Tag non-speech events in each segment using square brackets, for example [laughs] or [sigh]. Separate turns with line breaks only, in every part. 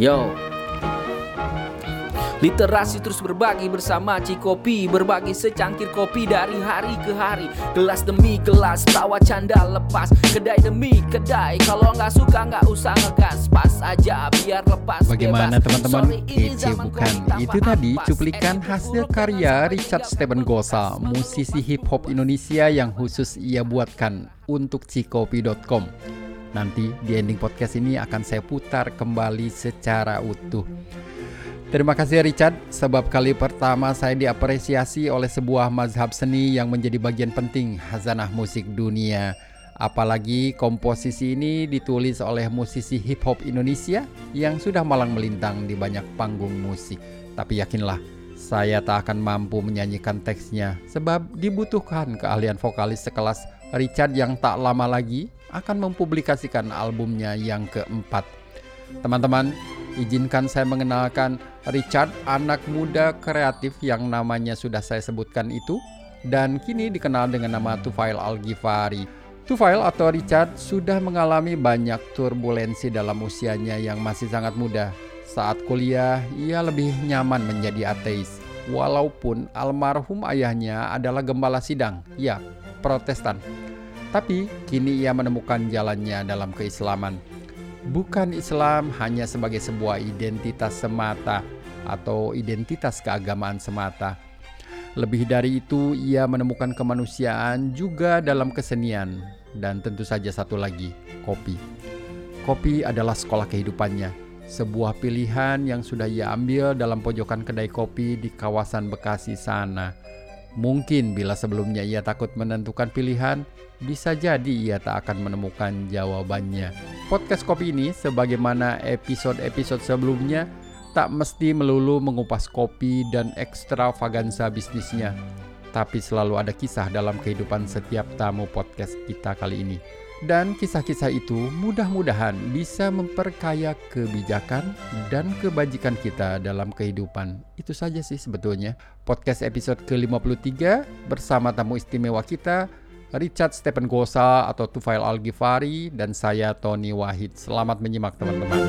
Yo. Literasi terus berbagi bersama Cikopi Berbagi secangkir kopi dari hari ke hari. Gelas demi gelas tawa canda lepas. Kedai demi kedai Kalau nggak suka nggak usah ngegas. Pas aja biar lepas
Bagaimana teman-teman? Kece bukan? Itu tadi cuplikan hasil karya Richard Steven Gosa, musisi hip hop Indonesia yang khusus ia buatkan. Untuk cikopi.com. Nanti di ending podcast ini akan saya putar kembali secara utuh. Terima kasih Richard, sebab kali pertama saya diapresiasi oleh sebuah mazhab seni yang menjadi bagian penting hazanah musik dunia. Apalagi komposisi ini ditulis oleh musisi hip hop Indonesia yang sudah malang melintang di banyak panggung musik. Tapi yakinlah, saya tak akan mampu menyanyikan teksnya sebab dibutuhkan keahlian vokalis sekelas Richard yang tak lama lagi akan mempublikasikan albumnya yang keempat. Teman-teman, izinkan saya mengenalkan Richard, anak muda kreatif yang namanya sudah saya sebutkan itu, dan kini dikenal dengan nama Tufail Al-Ghifari. Tufail atau Richard sudah mengalami banyak turbulensi dalam usianya yang masih sangat muda. Saat kuliah, ia lebih nyaman menjadi ateis. Walaupun almarhum ayahnya adalah gembala sidang, ya, protestan. Tapi kini ia menemukan jalannya dalam keislaman bukan Islam hanya sebagai sebuah identitas semata atau identitas keagamaan semata. Lebih dari itu, ia menemukan kemanusiaan juga dalam kesenian dan tentu saja satu lagi, kopi. Kopi adalah sekolah kehidupannya, sebuah pilihan yang sudah ia ambil dalam pojokan kedai kopi di kawasan Bekasi sana. Mungkin bila sebelumnya ia takut menentukan pilihan, bisa jadi ia tak akan menemukan jawabannya. Podcast kopi ini, sebagaimana episode-episode sebelumnya, tak mesti melulu mengupas kopi dan ekstravaganza bisnisnya, tapi selalu ada kisah dalam kehidupan setiap tamu podcast kita kali ini. Dan kisah-kisah itu mudah-mudahan bisa memperkaya kebijakan dan kebajikan kita dalam kehidupan. Itu saja sih sebetulnya. Podcast episode ke-53 bersama tamu istimewa kita, Richard Stephen Gosa atau Tufail Al-Ghifari dan saya Tony Wahid. Selamat menyimak teman-teman.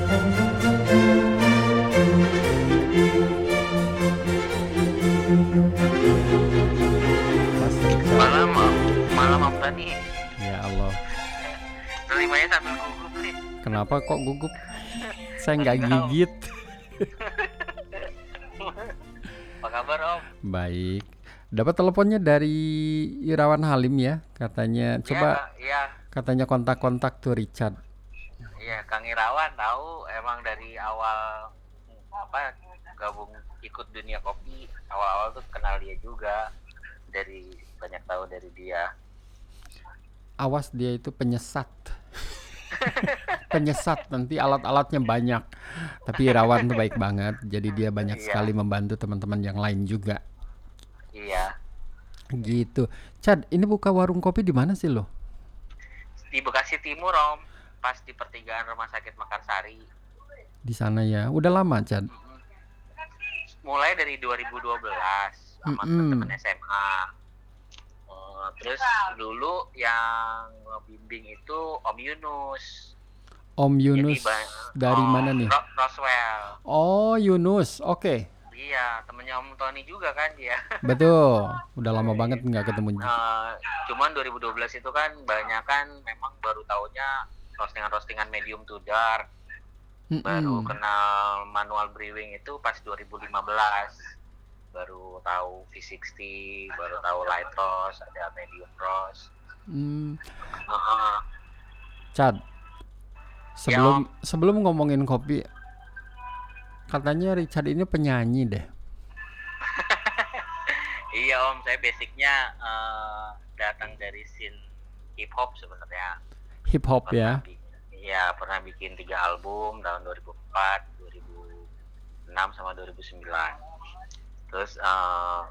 Sambil gugup nih
kenapa kok gugup? [laughs] Saya nggak gigit. [laughs]
apa kabar om
Baik. Dapat teleponnya dari Irawan Halim ya, katanya. Coba
ya
katanya kontak-kontak tuh Richard.
ya Kang Irawan tahu emang dari awal apa gabung ikut dunia kopi awal-awal tuh kenal dia juga dari banyak tahu dari dia
Awas dia itu penyesat. Penyesat nanti alat-alatnya banyak. Tapi Irawan tuh baik banget, jadi dia banyak
Iya.
sekali membantu teman-teman yang lain juga.
iya
Gitu. Chad, ini buka warung kopi di mana sih lo?
di Bekasi Timur om pas di pertigaan Rumah Sakit Mekarsari
Di sana ya. Udah lama, Chad.
mulai dari 2012 sama
Mm-mm.
teman-teman SMA. Terus dulu yang ngebimbing itu Om Yunus.
Om Yunus
Jadi
dari
Om
mana nih?
Ro- Roswell.
Oh, Yunus. Oke.
Iya, temennya Om Tony juga kan dia.
Betul. [laughs] Udah lama banget nggak ketemu.
Eh, cuman 2012 itu kan banyak kan memang baru tahunya roastingan-roastingan medium to dark. Baru
Mm-mm.
kenal manual brewing itu pas 2015. Baru tahu V60, baru tahu light roast, ada medium roast.
Hmm,
Heeh.
Chad. Sebelum sebelum ngomongin kopi, katanya Richard ini penyanyi deh. [laughs]
Iya om, saya basicnya eh, datang dari scene hip hop sebenarnya.
Hip hop ya.
Iya pernah bikin tiga album tahun 2004, 2006 sama 2009. Terus eh,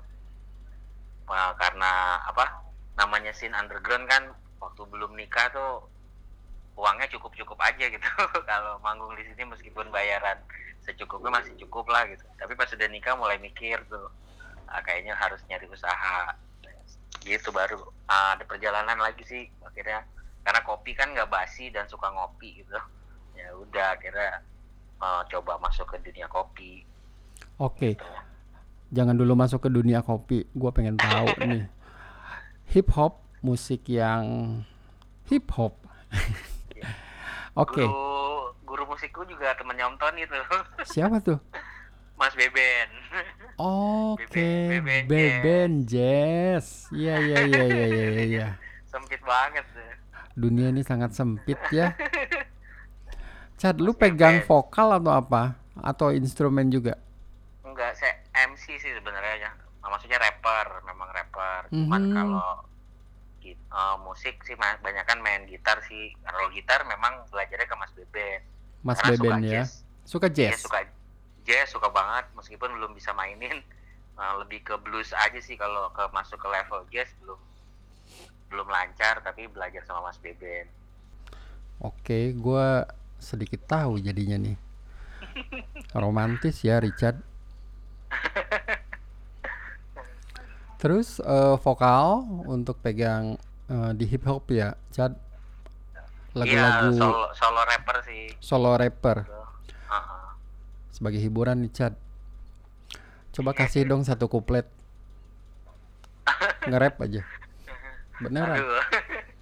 eh, karena apa? Namanya scene underground kan waktu belum nikah tuh uangnya cukup-cukup aja gitu. [laughs] Kalau manggung di sini meskipun bayaran secukupnya masih cukup lah gitu. Tapi pas sudah nikah mulai mikir tuh ah, kayaknya harus nyari usaha gitu baru ah, ada perjalanan lagi sih akhirnya karena kopi kan nggak basi dan suka ngopi gitu ya udah akhirnya eh, coba masuk ke dunia kopi
Oke. Jangan dulu masuk ke dunia kopi. Gua pengen tahu [laughs] nih. Hip hop, musik yang hip hop. [laughs] Oke.
guru guru musikku juga temennya Om Tony tuh [laughs]
Siapa tuh?
Mas Beben
Oke,
Beben
Beben Jazz. Iya iya iya iya iya iya, iya.
sempit banget
Dunia ini sangat sempit ya. Chad, lu pegang vokal atau apa? Atau instrumen juga?
enggak saya MC sih sebenarnya ya maksudnya rapper memang rapper cuman
Mhm.
kalau eh, musik sih banyak kan main gitar sih kalau gitar memang belajarnya ke Mas Beben
Mas
Karena
Beben
suka
ya.
jazz.
Suka
Dia
jazz.
suka jazz suka banget meskipun belum bisa mainin eh, lebih ke blues aja sih kalau ke masuk ke level jazz belum belum lancar tapi belajar sama Mas Beben
Oke, gua sedikit tahu jadinya nih. [laughs] Romantis ya Richard. Terus eh, vokal untuk pegang eh, di hip hop ya, Chad. Lagu-lagu
solo solo rapper sih
solo rapper
gitu. Heeh.
sebagai hiburan nih, Chad. Coba kasih dong satu kuplet. Nge-rap aja. Beneran.
Aduh.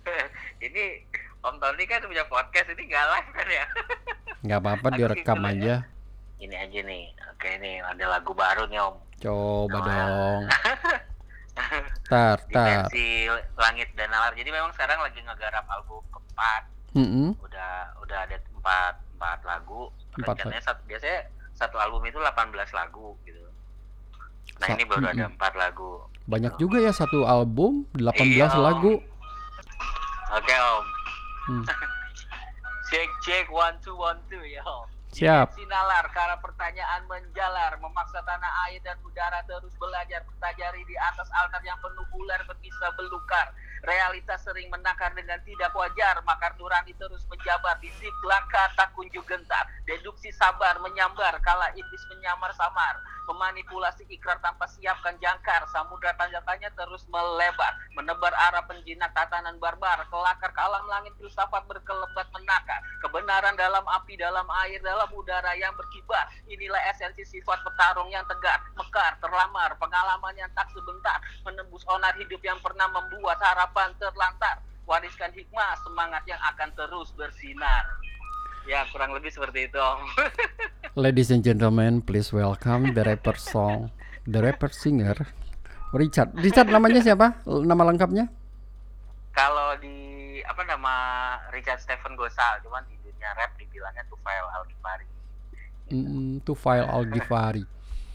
[laughs] ini Om Tony kan punya podcast ini gak live kan ya [laughs]
nggak apa-apa direkam aja.
ini aja nih oke nih ada lagu baru nih Om
Coba dong. [laughs] Tar, [laughs] tar.
Dimensi Langit dan Nalar jadi memang sekarang lagi ngegarap album keempat
Mm-mm.
udah udah ada empat empat lagu
Empat
rencananya satu biasanya satu album itu 18 lagu gitu nah
Sa-
ini baru ada
mm-mm.
empat lagu
Banyak juga ya satu album 18
Iya,
lagu.
oke Om
Hmm. [laughs]
cek cek one two one two ya Om
Siap.
Sinalar karena pertanyaan menjalar memaksa tanah air dan udara terus belajar bertajari di atas altar yang penuh ular berbisa belukar. Realitas sering menakar dengan tidak wajar makar nurani terus menjabar di sip langkah tak kunjung gentar. Deduksi sabar menyambar kala iblis menyamar samar memanipulasi ikrar tanpa siapkan jangkar. Samudra tanda tanya terus melebar menebar arah penjinak tatanan barbar. Kelakar ke alam langit filsafat berkelebat menakar. Kebenaran dalam api dalam air dalam udara yang berkibar. Inilah esensi sifat petarung yang tegar mekar terlamar. Pengalaman yang tak sebentar menembus onar hidup yang pernah membuat harapan terlantar. Wariskan hikmah semangat yang akan terus bersinar ya kurang lebih seperti itu om [laughs]
Ladies and gentlemen, please welcome the rapper song, the rapper singer Richard. Richard namanya siapa? Nama lengkapnya?
kalau di apa nama Richard Stephen Gosal cuman di dunia rap dibilangnya Tufail Al-Ghifari
Mm, Tufail Al-Ghifari.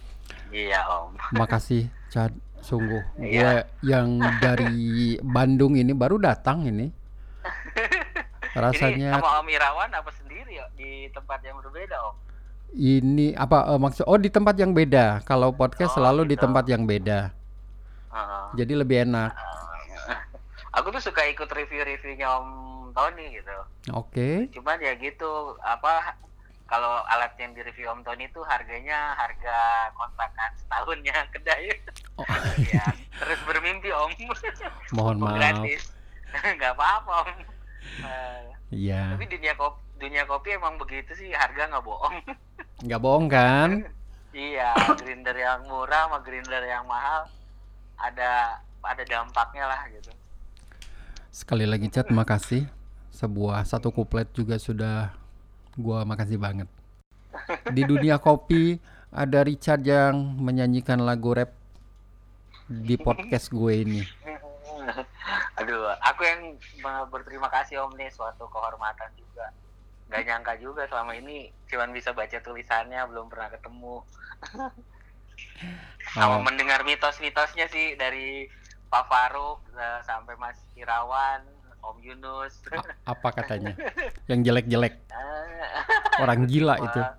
[laughs]
iya om
Makasih, Chad. Sungguh, gue
Iya.
yang dari Bandung ini baru datang ini. [laughs]
ini
Rasanya
sama Om Irawan apa sendiri ya di tempat yang berbeda om
ini apa eh, maksud? Oh di tempat yang beda. Kalau podcast
Oh,
selalu di
gitu.
tempat yang beda.
Heeh.
Jadi lebih enak. [laughs]
aku tuh suka ikut review-reviewnya Om Tony gitu
Oke.
cuman ya gitu apa kalau alat yang di review Om Tony itu harganya harga kontrakan setahunnya [laughs] kedai
Oh. [laughs]
ya terus bermimpi Om
Mohon maaf.
gratis nggak apa-apa Om
Iya.
tapi dunia kopi dunia kopi emang begitu sih harga nggak bohong [laughs]
Nggak bohong kan?
iya grinder yang murah sama grinder yang mahal ada ada dampaknya lah gitu
Sekali lagi chat makasih. Sebuah satu kuplet juga sudah gua makasih banget. Di dunia kopi ada Richard yang menyanyikan lagu rap di podcast gue ini. [laughs]
Aduh, aku yang berterima kasih Om nih suatu kehormatan juga. Gak nyangka juga selama ini cuman bisa baca tulisannya, belum pernah ketemu. [laughs] Sama
Oh,
mendengar mitos-mitosnya sih dari Pak Faruk eh, sampai Mas Irawan, Om Yunus.
a- apa katanya? Yang jelek-jelek, [laughs] orang gila itu. [laughs]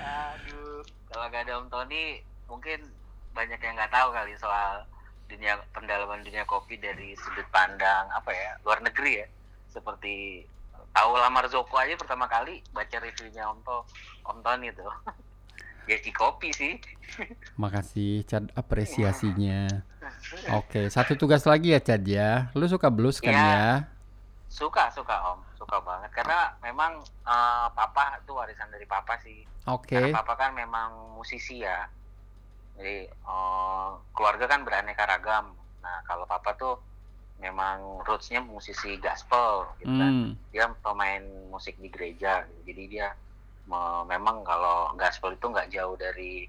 Aduh, kalau gak ada Om Tony mungkin banyak yang nggak tahu kali soal dunia pendalaman dunia kopi dari sudut pandang apa ya luar negeri ya seperti tahu lamar Zoko aja pertama kali baca reviewnya Om To Om Tony tuh [laughs] ya di kopi sih [laughs]
Makasih Chad apresiasinya. [laughs] Oke, satu tugas lagi ya Chad ya. Lu suka blues kan
Iya.
ya?
Suka, suka Om, suka banget karena memang eh, papa itu warisan dari papa sih.
Oke.
Karena papa kan memang musisi ya. Jadi eh, keluarga kan beraneka ragam. Nah, kalau papa tuh memang rootsnya musisi gospel gitu kan.
Hmm.
Dia pemain musik di gereja. gitu. Jadi dia me- memang kalau gospel itu nggak jauh dari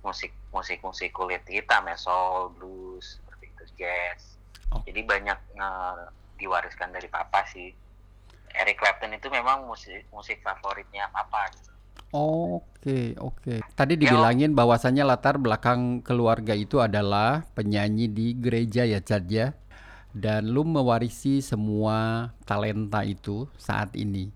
musik musik musik kulit hitam ya, soul, blues, seperti itu, jazz.
Oh.
Jadi banyak eh, diwariskan dari papa sih. Eric Clapton itu memang musik musik favoritnya papa gitu.
Oke, oke. Tadi
Ya, Om.
dibilangin bahwasannya latar belakang keluarga itu adalah penyanyi di gereja ya, Chad ya. Dan lu mewarisi semua talenta itu saat ini.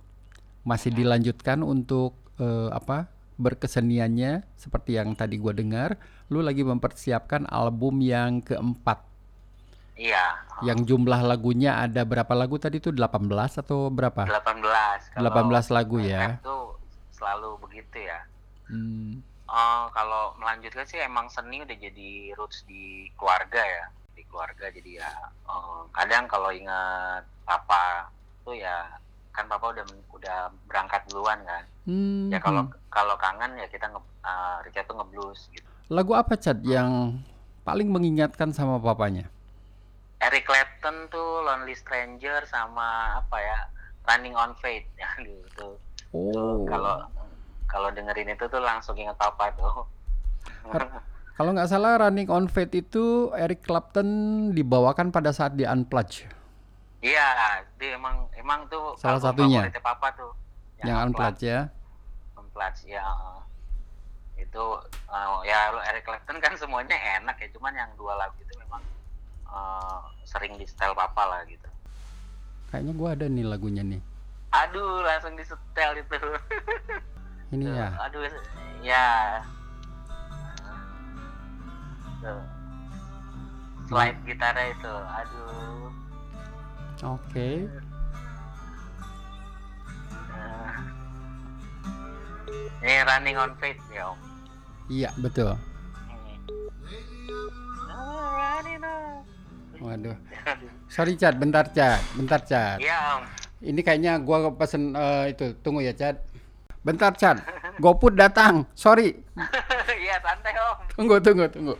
Masih dilanjutkan untuk eh, apa? berkeseniannya seperti yang tadi gua dengar, lu lagi mempersiapkan album yang keempat.
Iya,
Yang jumlah lagunya ada berapa lagu tadi tuh 18 atau berapa?
18.
18 lagu ya.
Itu selalu begitu ya.
Hmm.
Oh, kalau melanjutkan sih emang seni udah jadi roots di keluarga ya, di keluarga jadi ya eh, kadang kalau ingat papa tuh ya kan papa udah udah berangkat duluan kan.
Hmm,
Ya kalau
hmm.
kalau kangen ya kita nge, eh, Richard tuh ngeblues gitu.
Lagu apa Chad yang paling mengingatkan sama papanya?
Eric Clapton tuh Lonely Stranger sama apa ya Running on Faith ya gitu.
Oh,
Kalau kalau dengerin itu tuh langsung inget papa tuh. [laughs]
kalau nggak salah Running on Faith itu Eric Clapton dibawakan pada saat di Unplugged.
Iya, dia emang emang tuh
Salah satunya.
papa tuh.
Yang Unplugged ya.
Unplugged, ya. Itu eh, ya Eric Clapton kan semuanya enak ya, cuman yang dua lagu itu memang eh, sering di style papa lah gitu.
Kayaknya gua ada nih lagunya nih.
Aduh, langsung di setel itu.
Ini
Tuh,
ya.
Aduh, ya. Tuh. Slide gitarnya itu, aduh.
Oke.
Eh. Ini running on faith ya om.
Iya, betul. Waduh. Sorry Chad, bentar Chad, bentar Chad.
Iya om.
Ini kayaknya gua pesen eh, itu. Tunggu ya Chad. Bentar Chad. GoPut datang. Sorry. [laughs]
Iya santai om.
Tunggu, tunggu, tunggu.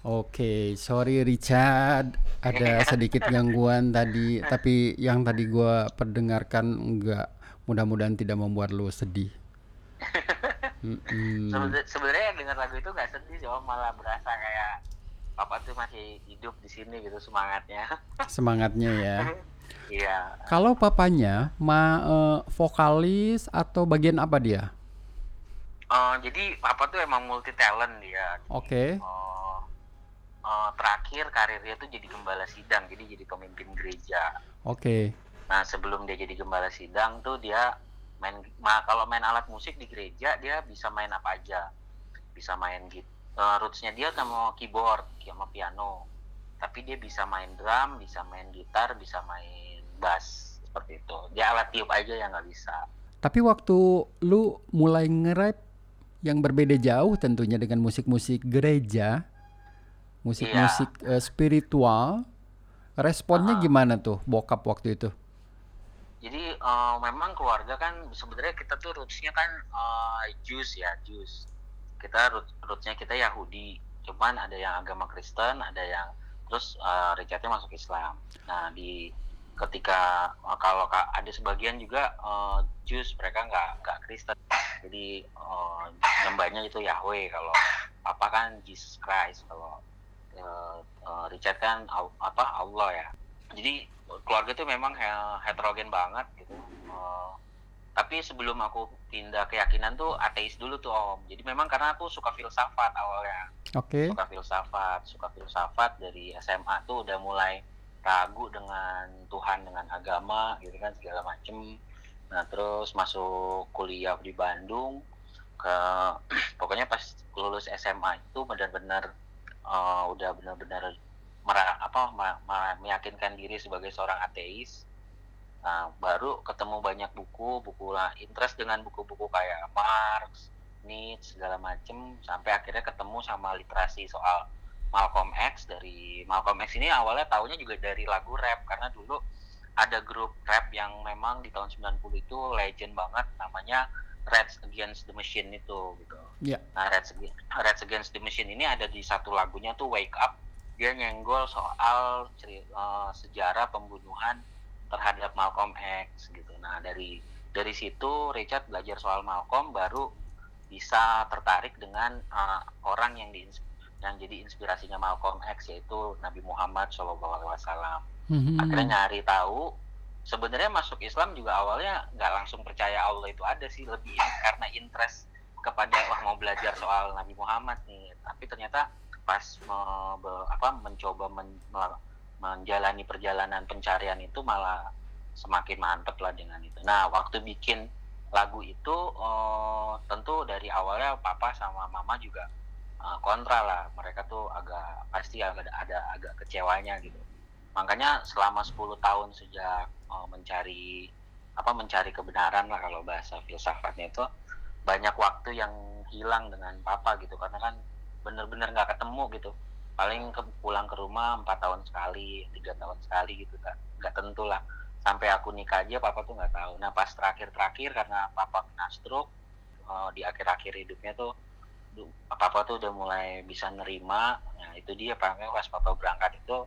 Oke, sorry Richard, ada [laughs] sedikit gangguan tadi, tapi yang tadi gua perdengarkan enggak, mudah-mudahan tidak membuat lu sedih. [laughs] Mm-mm.
Sebenarnya yang dengar lagu itu nggak sedih sih malah berasa kayak papa tuh masih hidup di sini gitu semangatnya. [laughs]
Semangatnya ya.
Iya.
Kalau papanya, ma eh, vokalis atau bagian apa dia?
Eh, jadi papa tuh emang multi talent dia.
Oke.
Eh, eh, terakhir karirnya tuh jadi gembala sidang, jadi jadi pemimpin gereja.
Oke.
Nah sebelum dia jadi gembala sidang tuh dia main, ma, kalau main alat musik di gereja dia bisa main apa aja, bisa main gitu. rootsnya dia sama keyboard, sama piano. Tapi dia bisa main drum, bisa main gitar, bisa main bass seperti itu. Dia alat tiup aja yang nggak bisa.
Tapi waktu lu mulai nge-rap yang berbeda jauh tentunya dengan musik-musik gereja, musik-musik eh, spiritual, responnya
Ah.
gimana tuh bokap waktu itu?
Jadi eh, memang keluarga kan sebenarnya kita tuh rootsnya kan eh, Jews ya Jews. Kita root, rootsnya kita Yahudi. Cuman ada yang agama Kristen, ada yang terus eh, Richardnya masuk Islam. Nah di ketika eh, kalau ka- ada sebagian juga eh, Jews mereka nggak nggak Kristen. Jadi eh, nyembahnya itu Yahweh kalau apa kan Jesus Christ kalau eh, eh, Richard kan Al- apa Allah ya. Jadi keluarga itu memang he- heterogen banget gitu. Eh, tapi sebelum aku pindah keyakinan tuh ateis dulu tuh om. Jadi memang karena aku suka filsafat awalnya,
Oke.
suka filsafat, suka filsafat dari SMA tuh udah mulai ragu dengan Tuhan, dengan agama, gitu kan segala macem. Nah terus masuk kuliah di Bandung, ke [clears throat] pokoknya pas lulus SMA itu benar-benar eh, udah benar-benar apa meyakinkan diri sebagai seorang ateis. Nah, baru ketemu banyak buku, buku lah interest dengan buku-buku kayak Marx, Nietzsche segala macem sampai akhirnya ketemu sama literasi soal Malcolm X dari Malcolm X ini awalnya taunya juga dari lagu rap karena dulu ada grup rap yang memang di tahun 90 itu legend banget namanya Reds Against the Machine itu gitu.
Iya.
Nah, Reds, Ag- Reds Against the Machine ini ada di satu lagunya tuh Wake Up. Dia nyenggol soal ceri- eh, sejarah pembunuhan terhadap Malcolm X gitu. Nah, dari dari situ Richard belajar soal Malcolm baru bisa tertarik dengan eh, orang yang di yang jadi inspirasinya Malcolm X yaitu Nabi Muhammad SAW
Mhm.
akhirnya nyari tahu sebenarnya masuk Islam juga awalnya nggak langsung percaya Allah itu ada sih lebih karena interest kepada wah mau belajar soal Nabi Muhammad nih. Tapi ternyata pas me- be- apa mencoba men- menjalani perjalanan pencarian itu malah semakin mantep lah dengan itu. Nah waktu bikin lagu itu eh, tentu dari awalnya papa sama mama juga eh, kontra lah. Mereka tuh agak pasti agak ada agak kecewanya gitu. Makanya selama 10 tahun sejak uh, mencari apa mencari kebenaran lah kalau bahasa filsafatnya itu banyak waktu yang hilang dengan papa gitu karena kan bener-bener nggak ketemu gitu. Paling ke, pulang ke rumah empat tahun sekali tiga tahun sekali gitu kan nggak tentu lah. Sampai aku nikah aja papa tuh nggak tahu. Nah pas terakhir-terakhir karena papa kena stroke uh, di akhir-akhir hidupnya tuh papa tuh udah mulai bisa nerima. Nah itu dia pak. Pas papa berangkat itu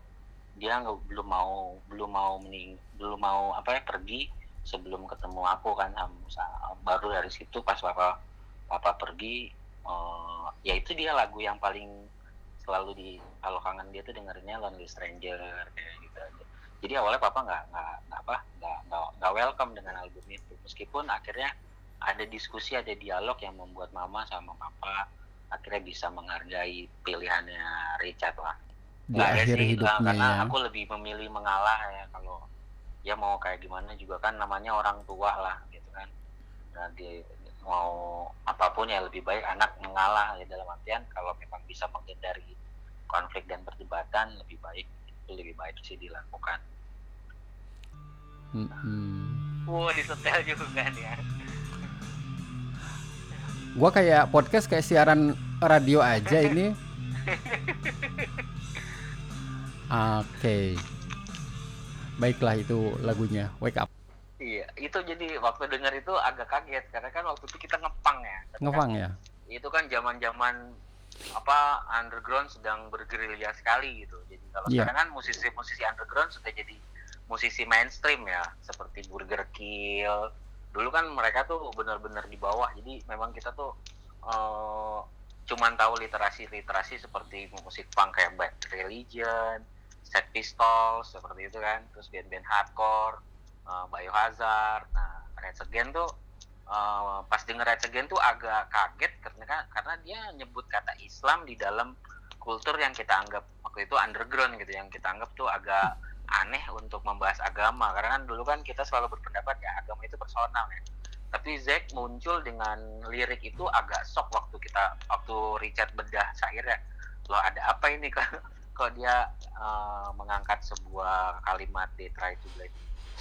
dia nggak belum mau belum mau mening belum mau apa ya pergi sebelum ketemu aku kan baru dari situ pas papa papa pergi eh, ya itu dia lagu yang paling selalu di kalau kangen dia tuh dengerinnya Lonely Stranger kayak gitu aja. Jadi awalnya papa nggak nggak apa nggak welcome dengan album itu. Meskipun akhirnya ada diskusi ada dialog yang membuat mama sama papa akhirnya bisa menghargai pilihannya Richard lah.
Di
ada
akhir
sih,
hidupnya
karena
ya.
aku lebih memilih mengalah ya kalau ya mau kayak gimana juga kan namanya orang tua lah gitu kan nah di mau apa pun ya lebih baik anak mengalah ya dalam artian kalau memang bisa menghindari konflik dan perdebatan lebih baik itu lebih baik sih dilakukan
Mhm.
wow disetel juga kan ya
Gua kayak podcast kayak siaran radio aja ini. [laughs] Oke. Baiklah itu lagunya Wake Up.
iya itu jadi waktu dengar itu agak kaget karena kan waktu itu kita ngepang ya kan
Ngefang ya?
itu kan zaman zaman apa underground sedang bergerilya sekali gitu jadi kalau
Iya.
sekarang kan musisi-musisi underground sudah jadi musisi mainstream ya seperti Burger Kill dulu kan mereka tuh benar-benar di bawah jadi memang kita tuh eh, cuman tahu literasi-literasi seperti musik punk kayak Bad Religion, Sex Pistols seperti itu kan. Terus band-band hardcore eh, Biohazard. Nah Red Against tuh eh, pas denger Red Against tuh agak kaget karena kan- karena dia nyebut kata Islam di dalam kultur yang kita anggap waktu itu underground gitu. Yang kita anggap tuh agak aneh untuk membahas agama. Karena kan dulu kan kita selalu berpendapat ya agama itu personal ya. Tapi Zack muncul dengan lirik itu agak shock waktu kita waktu Richard bedah syairnya loh ada apa ini? kok [laughs] kok dia eh, mengangkat sebuah kalimat they try to blame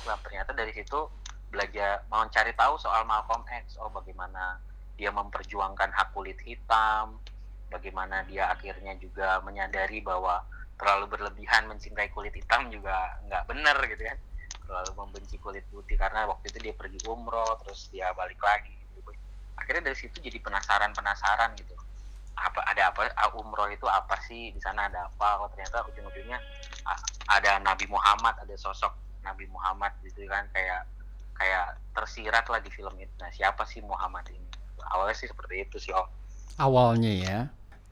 Islam ternyata dari situ belajar mau cari tahu soal Malcolm X. Oh bagaimana dia memperjuangkan hak kulit hitam. Bagaimana dia akhirnya juga menyadari bahwa terlalu berlebihan mencintai kulit hitam juga nggak benar gitu kan. Terlalu membenci kulit putih karena waktu itu dia pergi umroh terus dia balik lagi gitu. akhirnya dari situ jadi penasaran penasaran gitu apa ada apa ah, umroh itu apa sih? Di sana ada apa? Oh ternyata ujung-ujungnya ah, ada Nabi Muhammad ada sosok Nabi Muhammad gitu kan kayak kayak tersirat lah di film itu. Nah siapa sih Muhammad ini? Awalnya sih seperti itu sih om.
Awalnya ya.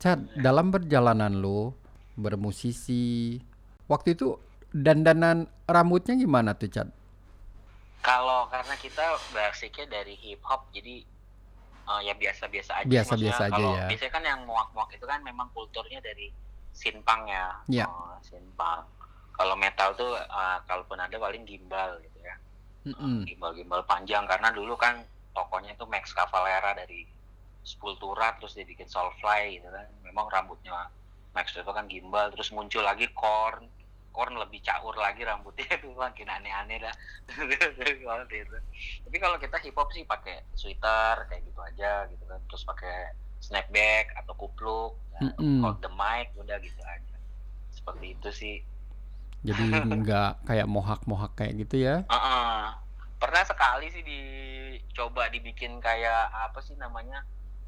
Chat, dalam perjalanan lu bermusisi, waktu itu dandanan rambutnya gimana tuh, Chat?
Kalau karena kita basicnya dari hip hop, jadi eh, ya biasa-biasa aja.
Biasa-biasa aja ya.
Biasanya kan yang muak-muak itu kan memang kulturnya dari sinpang ya.
Iya.
Oh, sinpang. Kalau metal tuh eh, kalaupun ada paling gimbal gitu ya.
Mm-mm.
Gimbal-gimbal panjang karena dulu kan tokonya itu Max Cavalera dari Sepultura terus dia bikin Soulfly gitu kan. Memang rambutnya Max itu kan gimbal terus muncul lagi Korn. Korn lebih caur lagi rambutnya [laughs] itu makin aneh-aneh dah. [laughs] Waktu itu. Tapi kalau kita hip hop sih pakai sweater kayak gitu aja gitu kan. Terus pakai snapback atau kupluk, ya,
Mm-mm.
hold the mic udah gitu aja. Seperti itu sih.
Jadi [laughs] nggak kayak mohak-mohak kayak gitu ya?
Heeh. Pernah sekali sih dicoba dibikin kayak apa sih namanya?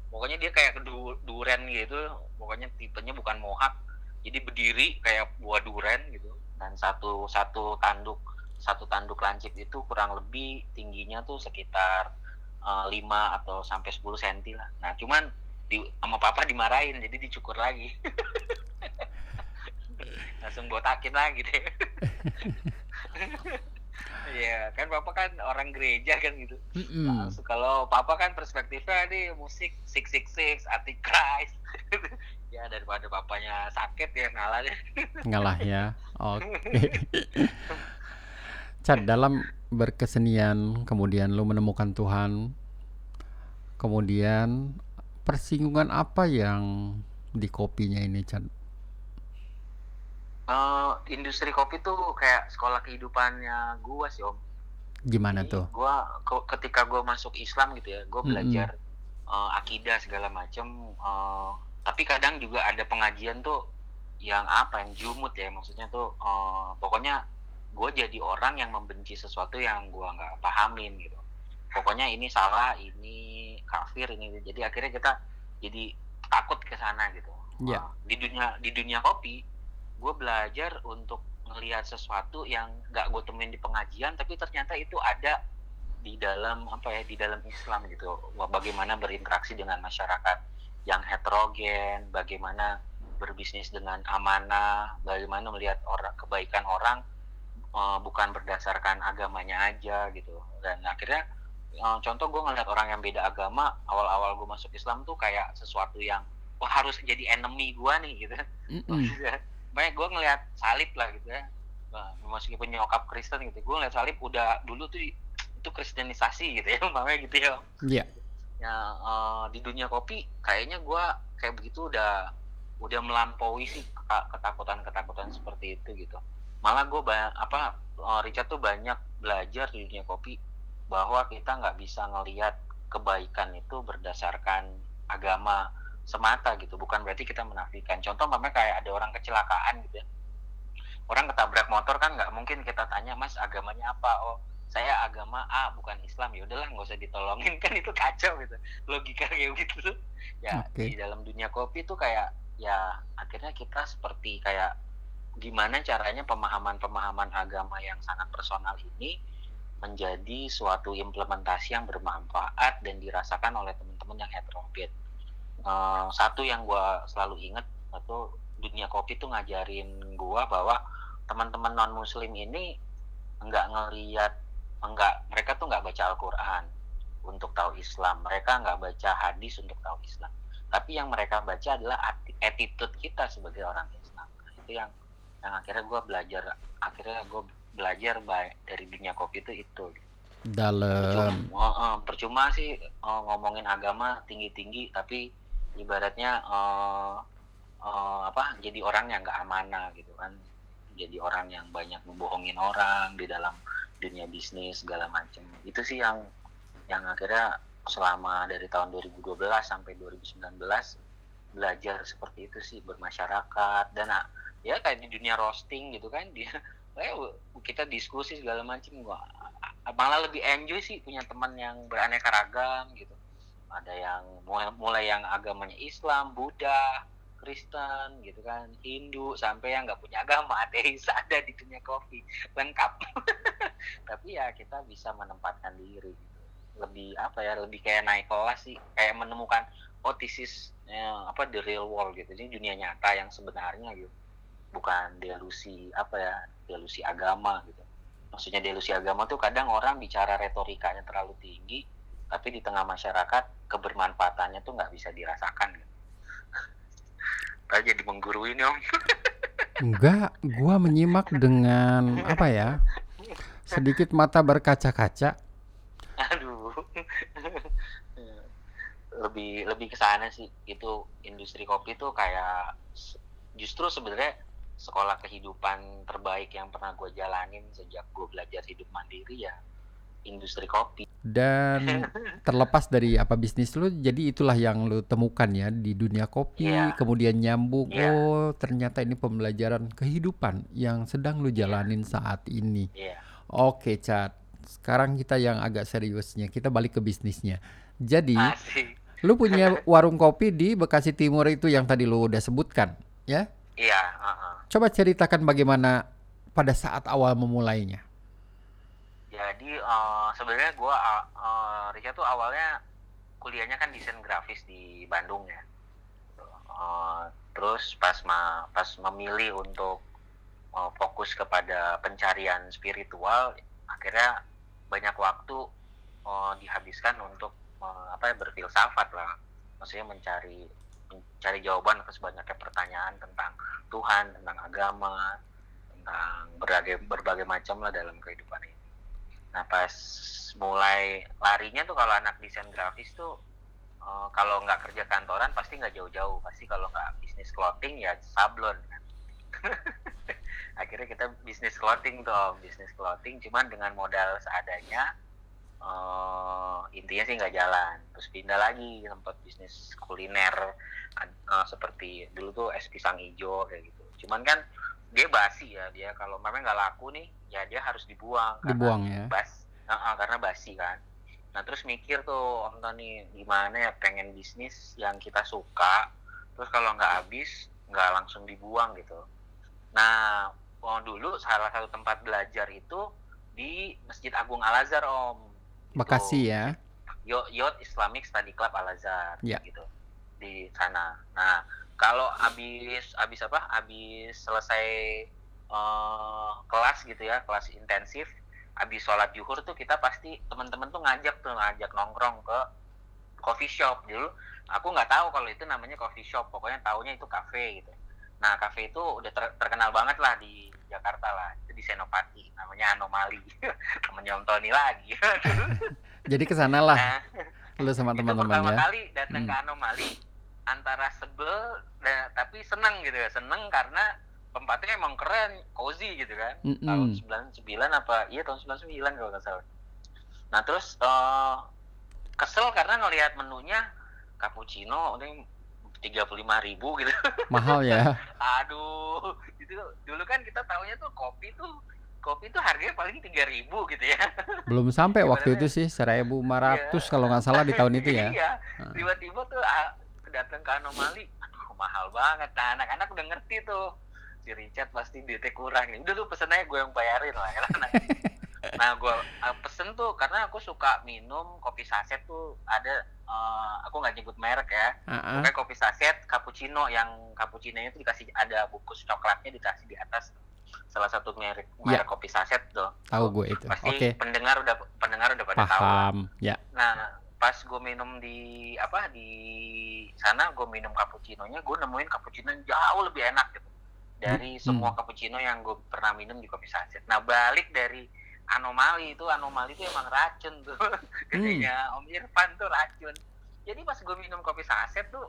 Pokoknya dia kayak du duren gitu. Pokoknya tipenya bukan mohak. Jadi berdiri kayak buah duren gitu. Dan satu satu tanduk satu tanduk lancip itu kurang lebih tingginya tuh sekitar uh, 5 atau sampai 10 cm lah. Nah, cuman di sama papa dimarahin jadi dicukur lagi. [laughs] langsung botakin lagi deh [laughs] Iya kan papa kan orang gereja kan gitu. Nah, kalau papa kan perspektifnya nih musik six six six anti Christ. [laughs] ya daripada papanya sakit ya ngalah deh. [laughs]
Ngalah ya. Oke. [laughs] Chat dalam berkesenian kemudian lu menemukan Tuhan. Kemudian persinggungan apa yang di kopinya ini, Chat?
Eh, industri kopi tuh kayak sekolah kehidupannya gua sih om.
Gimana
Jadi
tuh?
gua ko- ketika gua masuk Islam gitu ya, gua belajar eh, akidah segala macem. eh, tapi kadang juga ada pengajian tuh yang apa yang jumut ya, maksudnya tuh eh, pokoknya gue jadi orang yang membenci sesuatu yang gua nggak pahamin gitu. Pokoknya ini salah, ini kafir, ini jadi akhirnya kita jadi takut ke sana gitu.
Iya.
Eh, di dunia di dunia kopi, gue belajar untuk ngelihat sesuatu yang nggak gue temuin di pengajian, tapi ternyata itu ada di dalam apa ya di dalam Islam gitu. Bagaimana berinteraksi dengan masyarakat yang heterogen, bagaimana berbisnis dengan amanah, bagaimana melihat orang kebaikan orang eh, bukan berdasarkan agamanya aja gitu. Dan akhirnya eh, contoh gue ngeliat orang yang beda agama, awal-awal gue masuk Islam tuh kayak sesuatu yang wah harus jadi enemy gue nih gitu. Banyak gue ngeliat salib lah gitu ya. Nah, meskipun nyokap Kristen gitu, gue ngeliat salib udah dulu tuh itu kristenisasi gitu ya, [laughs] umpamanya gitu ya.
Iya.
Ya eh, di dunia kopi kayaknya gue kayak begitu udah udah melampaui sih keta- ketakutan-ketakutan seperti itu gitu. Malah gue apa eh, Richard tuh banyak belajar di dunia kopi bahwa kita nggak bisa ngelihat kebaikan itu berdasarkan agama semata gitu. Bukan berarti kita menafikan. Contoh mamanya kayak ada orang kecelakaan gitu ya. Orang ketabrak motor kan nggak mungkin kita tanya mas agamanya apa? Oh saya agama A bukan Islam ya udahlah nggak usah ditolongin [laughs] kan itu kacau gitu logika kayak gitu tuh ya
Oke.
di dalam dunia kopi tuh kayak ya akhirnya kita seperti kayak gimana caranya pemahaman-pemahaman agama yang sangat personal ini menjadi suatu implementasi yang bermanfaat dan dirasakan oleh teman-teman yang heterogen. Eh, satu yang gue selalu ingat itu dunia kopi tuh ngajarin gue bahwa teman-teman non muslim ini nggak ngeliat enggak mereka tuh nggak baca Al-Quran untuk tahu Islam. Mereka nggak baca hadis untuk tahu Islam. Tapi yang mereka baca adalah attitude kita sebagai orang Islam. Nah, itu yang yang akhirnya gue belajar akhirnya gue belajar baik dari dunia kopi itu itu.
Dalam.
percuma, eh, percuma sih eh, ngomongin agama tinggi-tinggi tapi ibaratnya eh, eh, apa jadi orang yang nggak amanah gitu kan jadi orang yang banyak membohongin orang di dalam dunia bisnis segala macam itu sih yang yang akhirnya selama dari tahun 2012 sampai 2019 belajar seperti itu sih bermasyarakat. Dan ah, ya kayak di dunia roasting gitu kan dia kayak [laughs] kita diskusi segala macam gua malah lebih enjoy sih punya teman yang beraneka ragam gitu. Ada yang mulai, mulai yang agamanya Islam Buddha Kristen gitu kan Hindu sampai yang nggak punya agama [laughs] ateis ada di dunia kopi lengkap [laughs] tapi ya kita bisa menempatkan diri gitu. lebih apa ya lebih kayak naik kelas sih kayak menemukan oh this is apa the real world gitu ini dunia nyata yang sebenarnya gitu bukan delusi apa ya delusi agama gitu maksudnya delusi agama tuh kadang orang bicara retorikanya terlalu tinggi tapi di tengah masyarakat kebermanfaatannya tuh nggak bisa dirasakan gitu. Tadi jadi menggurui nih om [laughs]
Enggak, gua menyimak dengan apa ya? Sedikit mata berkaca-kaca.
aduh lebih lebih ke sana sih itu industri kopi tuh kayak justru sebenarnya sekolah kehidupan terbaik yang pernah gue jalanin sejak gue belajar hidup mandiri ya industri kopi
Dan [laughs] terlepas dari apa bisnis lu, jadi itulah yang lu temukan ya di dunia kopi,
Iya.
kemudian nyambung.
Iya.
Oh, ternyata ini pembelajaran kehidupan yang sedang lu
Iya.
jalanin saat ini.
Iya.
Oke, Cat. Sekarang kita yang agak seriusnya, kita balik ke bisnisnya. Jadi,
Asik.
lu punya [laughs] warung kopi di Bekasi Timur itu yang tadi lu udah sebutkan, ya?
Iya, heeh.
Coba ceritakan bagaimana pada saat awal memulainya.
Jadi eh, sebenarnya gua uh, uh, Richard tuh awalnya kuliahnya kan desain grafis di Bandung ya. Eh, terus pas ma pas memilih untuk eh, fokus kepada pencarian spiritual, akhirnya banyak waktu eh, dihabiskan untuk eh, apa ya berfilsafat lah. Maksudnya mencari mencari jawaban atas banyaknya pertanyaan tentang Tuhan, tentang agama, tentang berbagai berbagai macam lah dalam kehidupan ini. Nah pas mulai larinya tuh kalau anak desain grafis tuh eh, kalau nggak kerja kantoran pasti nggak jauh-jauh. Pasti kalau nggak bisnis clothing ya sablon kan. [laughs] akhirnya kita bisnis clothing tuh bisnis clothing. Cuman dengan modal seadanya eh, intinya sih nggak jalan. Terus pindah lagi tempat bisnis kuliner eh, seperti dulu tuh es pisang hijau kayak gitu. Cuman kan dia basi ya dia kalau memang nggak laku nih ya dia harus dibuang
Dibuang ya.
bas ah, karena basi kan nah terus mikir tuh Om Tony gimana ya pengen bisnis yang kita suka terus kalau nggak habis nggak langsung dibuang gitu nah oh, dulu salah satu tempat belajar itu di Masjid Agung Al Azhar Om Gitu.
Bekasi ya.
Yo- Yot Islamic Study Club Al Azhar
Ya.
gitu di sana. Nah kalau habis habis apa? Habis selesai eh, kelas gitu ya, kelas intensif, habis sholat zuhur tuh kita pasti teman-teman tuh ngajak tuh ngajak nongkrong ke coffee shop dulu. Aku nggak tahu kalau itu namanya coffee shop, pokoknya taunya itu cafe gitu. Nah cafe itu udah ter- terkenal banget lah di Jakarta lah, itu di Senopati, namanya Anomali, [laughs] temennya Om Tony lagi. [laughs]
Jadi ke sana lah
nah,
lu sama teman-teman
pertama
ya.
kali datang
Hmm.
ke anomali antara sebel dan tapi seneng gitu ya seneng karena tempatnya emang keren cozy gitu kan tahun
Mm-mm.
99 apa iya tahun 99 kalau nggak salah nah terus eh, kesel karena ngelihat menunya cappuccino ini tiga puluh ribu gitu
Mahal ya. [laughs]
aduh itu dulu kan kita taunya tuh kopi tuh kopi tuh harganya paling tiga ribu gitu ya
Belum sampai waktu itu sih 1500
Iya.
kalau nggak salah di tahun itu ya. [laughs]
iya tiba-tiba tuh ah, datang ke anomali aduh mahal banget nah anak-anak udah ngerti tuh si Richard pasti duitnya kurang nih udah lu pesen aja gue yang bayarin lah ya kan? [laughs] nah gue uh, pesen tuh karena aku suka minum kopi saset tuh ada eh, aku nggak nyebut merek ya
Ah, ah.
Pokoknya kopi saset cappuccino yang cappuccino itu dikasih ada bungkus coklatnya dikasih di atas salah satu merek merek kopi saset tuh
Tahu gue itu.
pasti
Oke.
pendengar udah pendengar udah pada tahu.
Paham. Ya.
Nah, pas gue minum di apa di sana gue minum cappuccino-nya, gue nemuin cappuccino yang jauh lebih enak gitu dari
Hmm.
semua cappuccino yang gue pernah minum di kopi saset. Nah, balik dari anomali itu, anomali itu emang racun tuh. [laughs] Katanya Om Irfan tuh racun. Jadi pas gue minum kopi saset tuh,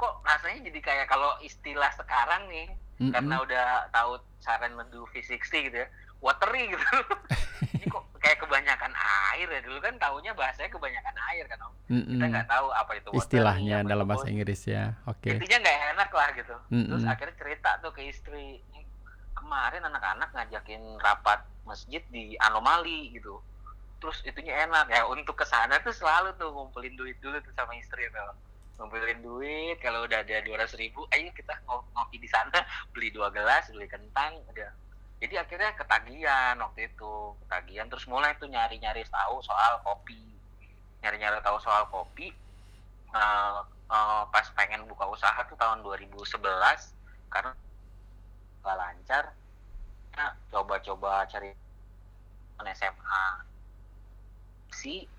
kok rasanya jadi kayak kalau istilah sekarang nih,
Mm-mm.
karena udah tahu saran medu V60 gitu ya watery gitu [laughs] ini kok kayak kebanyakan air ya dulu kan taunya bahasanya kebanyakan air kan om kita
Mm-mm.
nggak tahu apa itu watery,
Hmm. Istilahnya
apa
dalam bahasa. Inggris ya. Oke.
intinya nggak enak lah gitu terus
Mm-mm.
akhirnya cerita tuh ke istri "Nih, kemarin anak-anak ngajakin rapat masjid di anomali gitu terus itunya enak ya untuk ke sana tuh selalu tuh ngumpulin duit dulu tuh sama istri tuh ngumpulin duit kalau udah ada dua ribu ayo kita ngo- ngopi di sana beli dua gelas beli kentang udah jadi akhirnya ketagihan waktu itu ketagihan terus mulai tuh nyari-nyari tahu soal kopi nyari-nyari tahu soal kopi Eh, eh, pas pengen buka usaha tuh tahun 2011 karena nggak lancar nah, coba-coba cari SMA si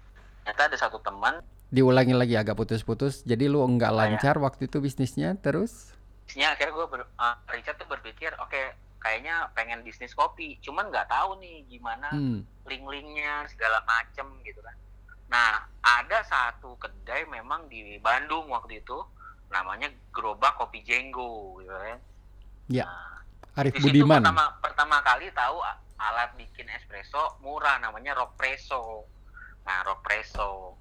ternyata ada satu teman
Diulangi lagi agak putus-putus. Jadi lu enggak
Oh, ya.
lancar waktu itu bisnisnya terus?
Bisnisnya akhirnya gue ber, eh, Richard tuh berpikir oke kayaknya pengen bisnis kopi. Cuman nggak tahu nih gimana
Hmm.
link-linknya segala macem gitu kan. Nah ada satu kedai memang di Bandung waktu itu namanya Gerobak Kopi Jenggo gitu kan.
Ya,
Nah,
Arif Budiman.
pertama pertama kali tahu alat bikin espresso murah namanya Rockpresso nah rock preso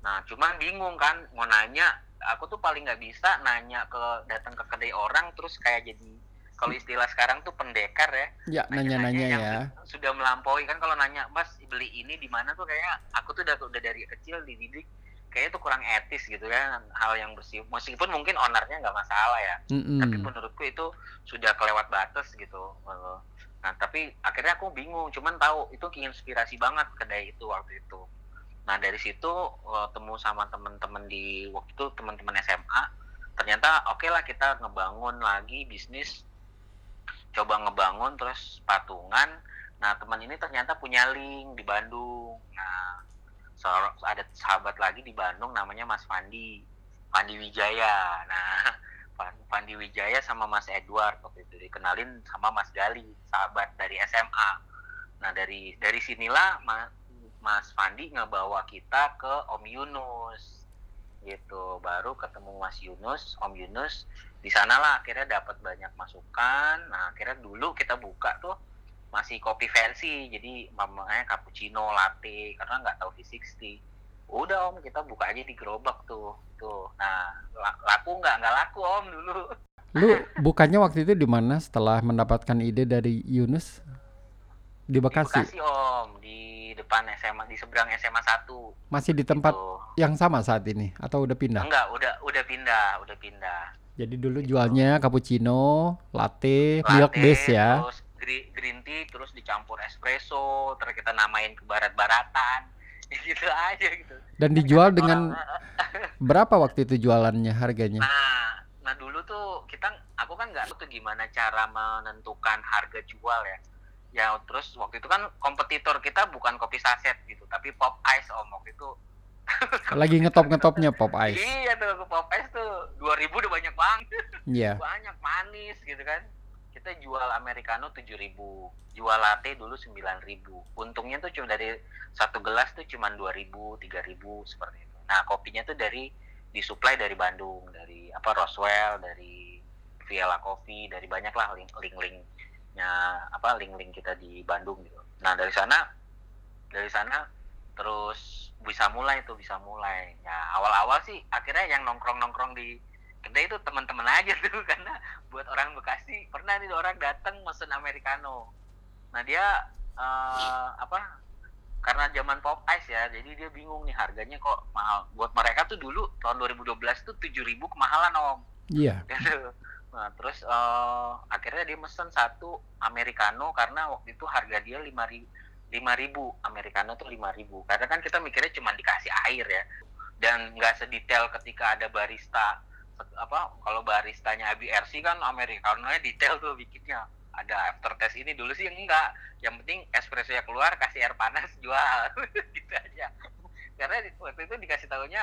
nah cuman bingung kan mau nanya aku tuh paling nggak bisa nanya ke datang ke kedai orang terus kayak jadi kalau istilah sekarang tuh pendekar ya.
Ya, nanya-nanya ya.
su- sudah melampaui. Kan kalau nanya mas beli ini di mana tuh? Kayak aku tuh udah udah dari kecil dididik. Kayaknya tuh kurang etis gitu kan hal yang bersih meskipun mungkin ownernya nggak masalah ya. Tapi
Mm-mm.
menurutku itu sudah kelewat batas gitu. Eh, nah tapi akhirnya aku bingung. Cuman tahu itu inspirasi banget kedai itu waktu itu. Nah dari situ eh, temu sama teman-teman di waktu itu teman-teman SMA ternyata oke lah kita ngebangun lagi bisnis coba ngebangun terus patungan. Nah teman ini ternyata punya link di Bandung. Nah ada sahabat lagi di Bandung namanya Mas Fandi Fandi Wijaya. Nah [laughs] Pandi Wijaya sama Mas Edward waktu itu dikenalin sama Mas Gali sahabat dari SMA nah dari dari sinilah Ma- Mas Fandi ngebawa kita ke Om Yunus gitu. Baru ketemu Mas Yunus Om Yunus di sanalah akhirnya dapat banyak masukan. Nah akhirnya dulu kita buka tuh masih kopi versi jadi mamanya cappuccino latte karena nggak tahu V60 udah om kita buka aja di gerobak tuh. Tuh nah la- laku nggak? Nggak laku om dulu.
Lu bukannya waktu itu di mana setelah mendapatkan ide dari Yunus? Di
di
Bekasi.
Bekasi om. Di depan SMA di seberang SMA 1
Masih di tempat
gitu.
yang sama saat ini atau udah pindah?
enggak udah udah pindah udah pindah
Jadi dulu jualnya cappuccino, latte,
Latte,
milk base ya.
terus gre- green tea terus dicampur espresso terus kita namain ke barat-baratan [laughs] gitu aja gitu
Dan dijual dengan [laughs] berapa waktu itu jualannya harganya?
Nah, nah dulu tuh kita, aku kan nggak tahu tuh gimana cara menentukan harga jual ya. Ya terus waktu itu kan kompetitor kita bukan kopi saset gitu, tapi pop ice om waktu itu. [laughs]
Lagi ngetop-ngetopnya pop ice.
Iya tuh pop ice tuh 2000 udah banyak banget,
Iya. [laughs]
banyak manis gitu kan. Kita jual americano 7000, jual latte dulu 9000. Untungnya tuh cuma dari satu gelas tuh cuma 2000, 3000 seperti itu. Nah, kopinya tuh dari disuplai dari Bandung, dari apa Roswell, dari Viela Coffee, dari banyak lah link link linknya apa link link kita di Bandung gitu. Nah dari sana dari sana terus bisa mulai tuh bisa mulai. Ya awal-awal sih akhirnya yang nongkrong nongkrong di kedai itu teman-teman aja [laughs] tuh karena buat orang Bekasi pernah nih orang datang mesen americano. Nah dia eh, apa karena zaman pop ice ya jadi dia bingung nih harganya kok mahal buat mereka tuh dulu tahun 2012 tuh 7000 kemahalan om
Iya. [laughs]
gitu. Nah, terus eh, akhirnya dia mesen satu americano karena waktu itu harga dia lima ribu. Americano tuh lima ribu. Karena kan kita mikirnya cuma dikasih air ya. Dan nggak sedetail ketika ada barista apa kalau baristanya ABRC kan americano detail tuh bikinnya. Ada aftertaste ini dulu sih enggak. Yang penting espresso nya keluar kasih air panas jual. [laughs] Gitu aja. Karena waktu itu dikasih tahunya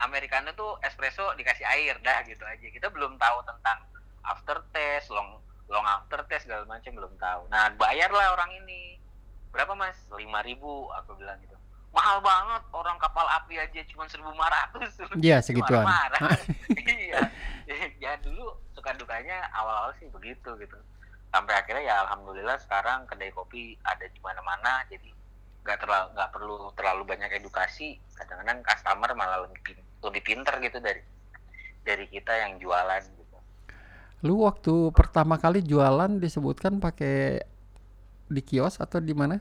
americano tuh espresso dikasih air dah gitu aja. Kita belum tahu tentang aftertaste long long aftertaste segala macam belum tahu. Nah bayarlah orang ini. Berapa mas? lima ribu aku bilang gitu. Mahal banget orang kapal api aja cuma seribu lima ratus.
Iya, segituan. [laughs]
iya. Ya dulu suka dukanya awal-awal sih begitu gitu. Sampai akhirnya ya alhamdulillah sekarang kedai kopi ada di mana-mana jadi nggak terlalu nggak perlu terlalu banyak edukasi. Kadang-kadang customer malah lebih lebih pinter gitu dari dari kita yang jualan. gitu
Lu waktu pertama kali jualan disebutkan pakai di kios atau di mana?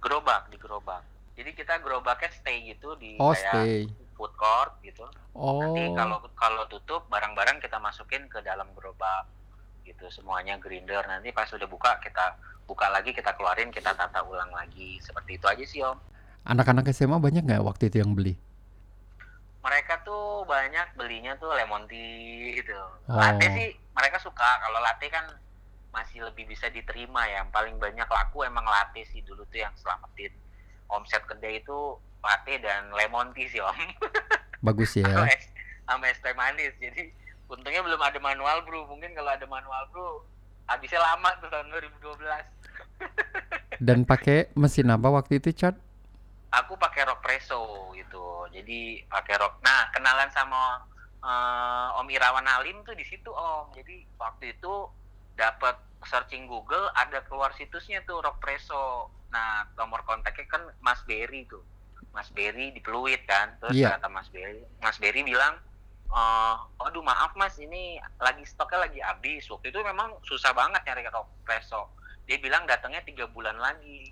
gerobak di gerobak jadi kita gerobaknya stay gitu di
Oh,
kayak
stay.
food court gitu nanti
Oh.
kalau kalau tutup barang-barang kita masukin ke dalam gerobak gitu semuanya grinder nanti pas udah buka kita buka lagi kita keluarin kita tata ulang lagi seperti itu aja sih om
Anak-anak SMA banyak nggak waktu itu yang beli?
Mereka tuh banyak belinya tuh lemon tea gitu
Oh.
latte sih mereka suka. Kalau latte kan masih lebih bisa diterima ya. Yang paling banyak laku emang latte sih. Dulu tuh yang selamatin omset kedai itu latte dan lemon tea sih om. [laughs]
Bagus
sama
ya.
es sama es teh manis. Jadi untungnya belum ada manual brew mungkin kalau ada manual brew habisnya lama tuh tahun 2012 [laughs]
Dan pakai mesin apa waktu itu, Chat?
Aku pakai rock preso gitu. Jadi pakai rock nah kenalan sama eh, Om Irawan Halim tuh di situ Om. Jadi waktu itu dapat searching Google ada keluar situsnya tuh rock preso. Nah nomor kontaknya kan Mas Berry tuh. Mas Berry di Peluit kan. Terus
Iya.
kata Mas Berry Mas Berry bilang eh aduh maaf Mas ini lagi stoknya lagi habis. Waktu itu memang susah banget nyari rok preso. Dia bilang datangnya tiga bulan lagi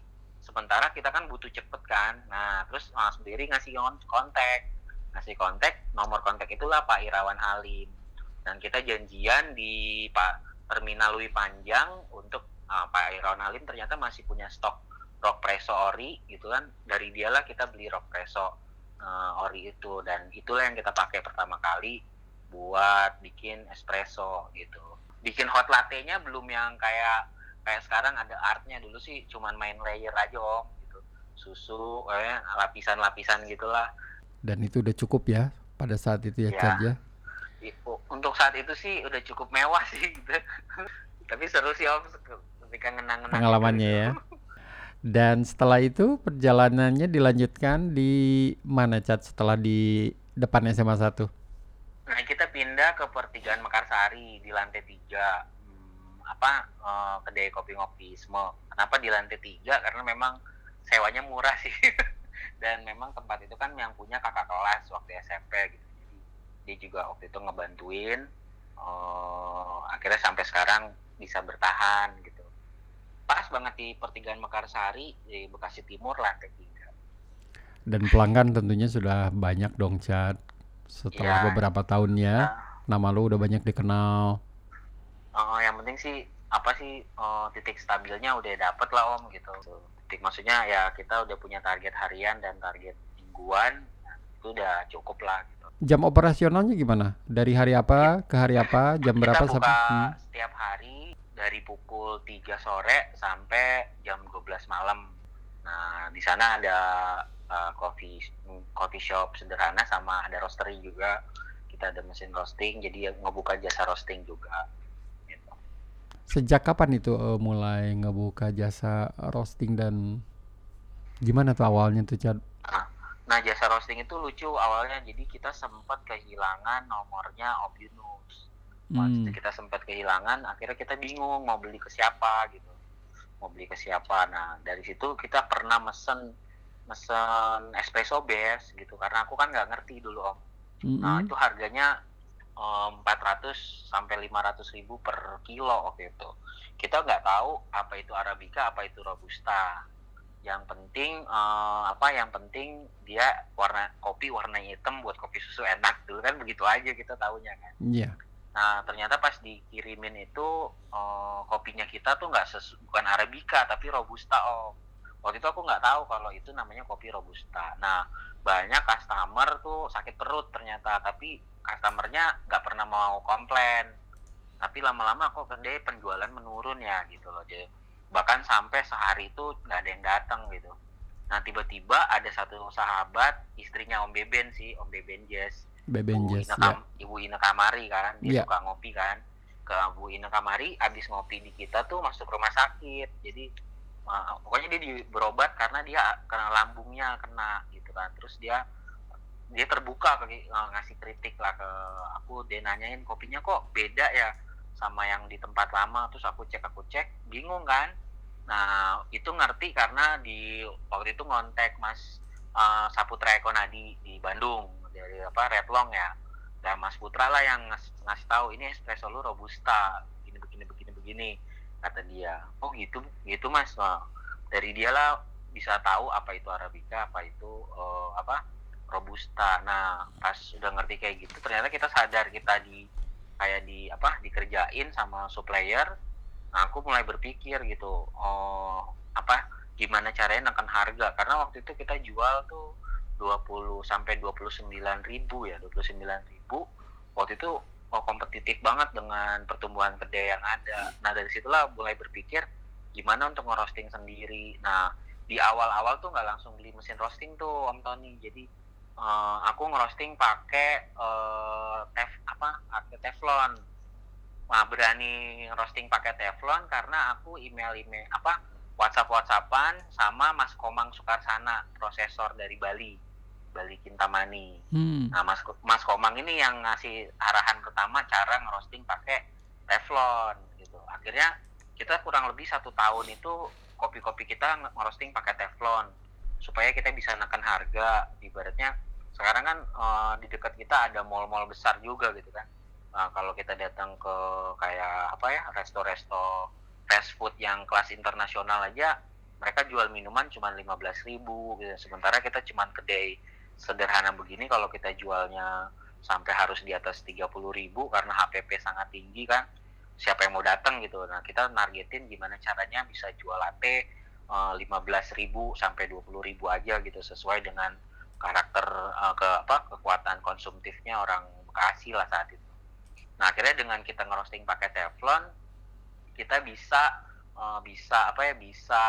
sementara kita kan butuh cepet kan. Nah terus Mas Berry ngasih kon- kontak. Ngasih kontak nomor kontak itulah Pak Irawan Halim. Dan kita janjian di Pak Terminal Lui Panjang untuk uh, Pak Irawan Halim ternyata masih punya stok rok preso ori gitu kan. Dari dialah kita beli rok preso uh, ori itu. Dan itulah yang kita pakai pertama kali buat bikin espresso gitu. Bikin hot latte-nya belum yang kayak kayak sekarang ada artnya dulu sih cuman main layer aja om gitu susu eh, lapisan-lapisan gitulah
Dan itu udah cukup ya pada saat itu ya
Iya.
Chad ya.
Untuk saat itu sih udah cukup mewah sih gitu. [laughs] tapi seru sih om ketika ngenang-ngenang
Pengalamannya
gitu.
ya. [laughs] Dan setelah itu perjalanannya dilanjutkan di mana Chad setelah di depan SMA 1?
Nah kita pindah ke pertigaan Mekarsari di lantai tiga Hmm, apa eh, kedai kopi ngopisme. Kenapa di lantai tiga? Karena memang sewanya murah sih [laughs] dan memang tempat itu kan yang punya kakak kelas waktu SMP gitu. Jadi dia juga waktu itu ngebantuin. eh, akhirnya sampai sekarang bisa bertahan gitu. Pas banget di pertigaan Mekarsari di Bekasi Timur lantai tiga.
Dan pelanggan tentunya sudah banyak dong Chad. Setelah
Iya.
beberapa tahunnya,
Nah,
nama lu udah banyak dikenal.
Eh, yang penting sih apa sih eh, titik stabilnya udah dapet lah om gitu. Titik maksudnya ya kita udah punya target harian dan target mingguan itu udah cukup lah gitu.
Jam operasionalnya gimana? Dari hari apa ke hari apa? Jam berapa
kita buka
sampai? Hmm.
setiap hari dari pukul 3 sore sampai jam 12 malam. Nah di sana ada eh, coffee coffee shop sederhana sama ada roastery juga. Kita ada mesin roasting jadi ngebuka jasa roasting juga.
Sejak kapan itu eh, mulai ngebuka jasa roasting dan gimana tuh awalnya tuh Chad?
Nah jasa roasting itu lucu awalnya jadi kita sempat kehilangan nomornya Om Yunus. Waktu itu
Hmm.
kita sempat kehilangan, akhirnya kita bingung mau beli ke siapa gitu, mau beli ke siapa. Nah dari situ kita pernah mesen mesen espresso base gitu karena aku kan nggak ngerti dulu Om. Nah
Mm-mm.
itu harganya 400 sampai 500 ribu per kilo waktu itu. Kita nggak tahu apa itu arabica, apa itu robusta. Yang penting eh, apa? Yang penting dia warna kopi warna hitam buat kopi susu enak dulu kan begitu aja kita tahunya kan.
Iya.
Nah ternyata pas dikirimin itu eh, kopinya kita tuh nggak bukan arabica tapi robusta om. Waktu itu aku nggak tahu kalau itu namanya kopi robusta. Nah banyak customer tuh sakit perut ternyata tapi customernya nggak pernah mau komplain. Tapi lama-lama kok kedai penjualan menurun ya gitu loh. Jadi, bahkan sampai sehari itu nggak ada yang datang gitu. Nah tiba-tiba ada satu sahabat istrinya Om Beben sih Om Beben Jazz
Beben
Ibu Ina,
ya.
Ibu Ina Kamari kan, dia
Iya.
suka ngopi kan. Ke Bu Ina Kamari, abis ngopi di kita tuh masuk rumah sakit. Jadi pokoknya dia di- berobat karena dia kena lambungnya kena gitu kan. Terus dia dia terbuka ke uh, ngasih kritik lah ke aku. Dia nanyain kopinya kok beda ya sama yang di tempat lama. Terus aku cek aku cek, bingung kan. Nah itu ngerti karena di waktu itu ngontek Mas uh, Saputra Ekonadi di Bandung dari apa Redlong ya dan Mas Putra lah yang ngas- ngasih tahu ini espresso lu robusta begini begini begini begini kata dia oh gitu gitu mas Wah, dari dia lah bisa tahu apa itu arabica apa itu eh, apa robusta. Nah pas udah ngerti kayak gitu ternyata kita sadar kita di kayak di apa dikerjain sama supplier. Nah aku mulai berpikir gitu oh apa gimana caranya nekan harga? Karena waktu itu kita jual tuh 20 sampai 29 ribu ya 29 ribu. Waktu itu oh, kompetitif banget dengan pertumbuhan kedai yang ada. Nah dari situlah mulai berpikir gimana untuk ngerosting sendiri? Nah di awal-awal tuh nggak langsung beli mesin roasting tuh Om Tony. Jadi eh, aku ngerosting pakai eh, tef apa teflon nah berani roasting pakai teflon karena aku email email apa WhatsApp WhatsAppan sama Mas Komang Sukarsana prosesor dari Bali Bali Kintamani
Hmm.
Nah, Mas Mas Komang ini yang ngasih arahan pertama cara ngerosting pakai teflon gitu. Akhirnya kita kurang lebih satu tahun itu kopi-kopi kita nge- ngerosting pakai teflon. supaya kita bisa nakan harga ibaratnya sekarang kan uh, di dekat kita ada mall-mall besar juga gitu kan nah, kalau kita datang ke kayak apa ya resto-resto fast food yang kelas internasional aja mereka jual minuman cuma 15.000 ribu gitu. sementara kita cuma kedai sederhana begini kalau kita jualnya sampai harus di atas 30 ribu karena HPP sangat tinggi kan siapa yang mau datang gitu nah kita nargetin gimana caranya bisa jual latte eh, 15 ribu sampai 20 ribu aja gitu sesuai dengan karakter uh, ke apa kekuatan konsumtifnya orang Bekasi lah saat itu. Nah akhirnya dengan kita ngerosting pakai teflon kita bisa uh, bisa apa ya bisa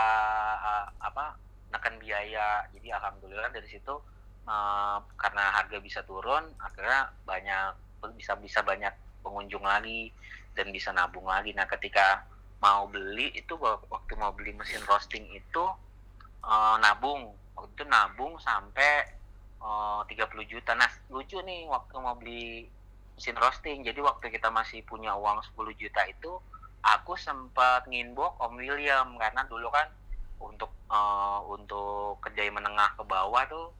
uh, apa nekan biaya. Jadi alhamdulillah dari situ uh, karena harga bisa turun akhirnya banyak bisa bisa banyak pengunjung lagi dan bisa nabung lagi. Nah ketika mau beli itu waktu mau beli mesin roasting itu uh, nabung. Waktu itu nabung sampai uh, 30 juta nah lucu nih waktu mau beli mesin roasting jadi waktu kita masih punya uang 10 juta itu aku sempat nginbok Om William karena dulu kan untuk uh, untuk kedai menengah ke bawah tuh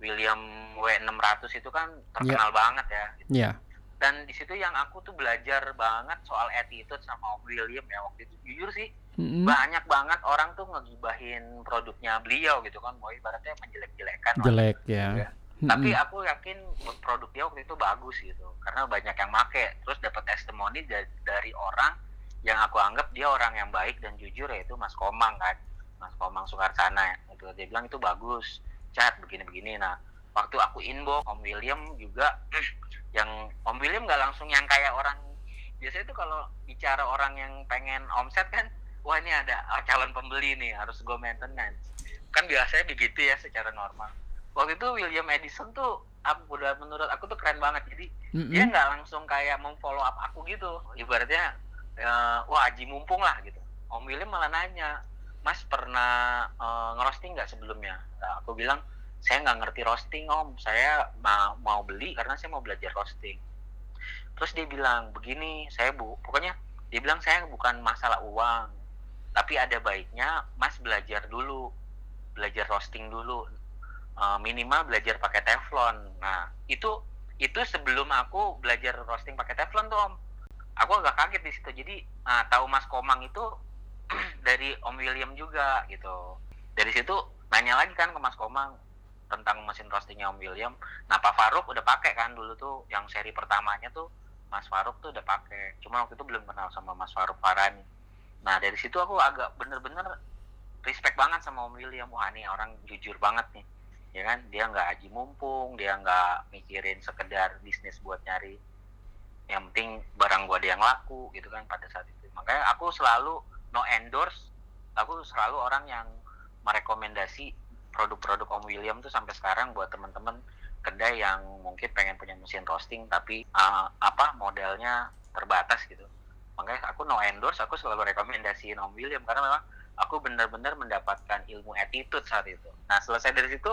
William W600 itu kan terkenal yeah. banget ya. Gitu.
Yeah.
Dan di situ yang aku tuh belajar banget soal attitude sama Om William ya waktu itu jujur sih mm-hmm. banyak banget orang tuh ngegibahin produknya beliau gitu kan, mau ibaratnya menjelek-jelekan.
Jelek ya. ya.
Mm-hmm. Tapi aku yakin produk dia waktu itu bagus gitu karena banyak yang make terus dapat testimoni dari, dari orang yang aku anggap dia orang yang baik dan jujur yaitu Mas Komang kan Mas Komang Sukarsana ya. gitu dia bilang itu bagus chat begini-begini nah waktu aku inbox Om William juga [clears throat] yang Om William nggak langsung yang kayak orang biasanya itu kalau bicara orang yang pengen omset kan wah ini ada calon pembeli nih harus gue maintenance kan biasanya begitu ya secara normal waktu itu William Edison tuh aku udah menurut aku tuh keren banget jadi mm-hmm. dia nggak langsung kayak memfollow up aku gitu ibaratnya uh, wah aji mumpung lah gitu Om William malah nanya Mas pernah uh, ngerosting nggak sebelumnya? Nah, aku bilang saya nggak ngerti roasting om, saya ma mau beli karena saya mau belajar roasting. Terus dia bilang begini, saya bu, pokoknya dia bilang saya bukan masalah uang, tapi ada baiknya Mas belajar dulu, belajar roasting dulu, uh, minimal belajar pakai teflon. Nah itu itu sebelum aku belajar roasting pakai teflon tuh om, aku agak kaget di situ. Jadi nah, tahu Mas Komang itu [clears throat] dari Om William juga gitu. Dari situ nanya lagi kan ke Mas Komang tentang mesin roastingnya Om William. Nah Pak Faruk udah pakai kan dulu tuh yang seri pertamanya tuh Mas Faruk tuh udah pakai. Cuma waktu itu belum kenal sama Mas Faruk Farani nah dari situ aku agak bener-bener respect banget sama Om William wah nih orang jujur banget nih. Ya kan? Dia nggak aji mumpung dia nggak mikirin sekedar bisnis buat nyari. Yang penting barang gua ada yang laku gitu kan pada saat itu. Makanya aku selalu no endorse. Aku selalu orang yang merekomendasi produk-produk Om William tuh sampai sekarang buat teman-teman kedai yang mungkin pengen punya mesin roasting tapi uh, apa modelnya terbatas gitu makanya aku no endorse aku selalu rekomendasiin Om William karena memang aku benar-benar mendapatkan ilmu attitude saat itu. Nah selesai dari situ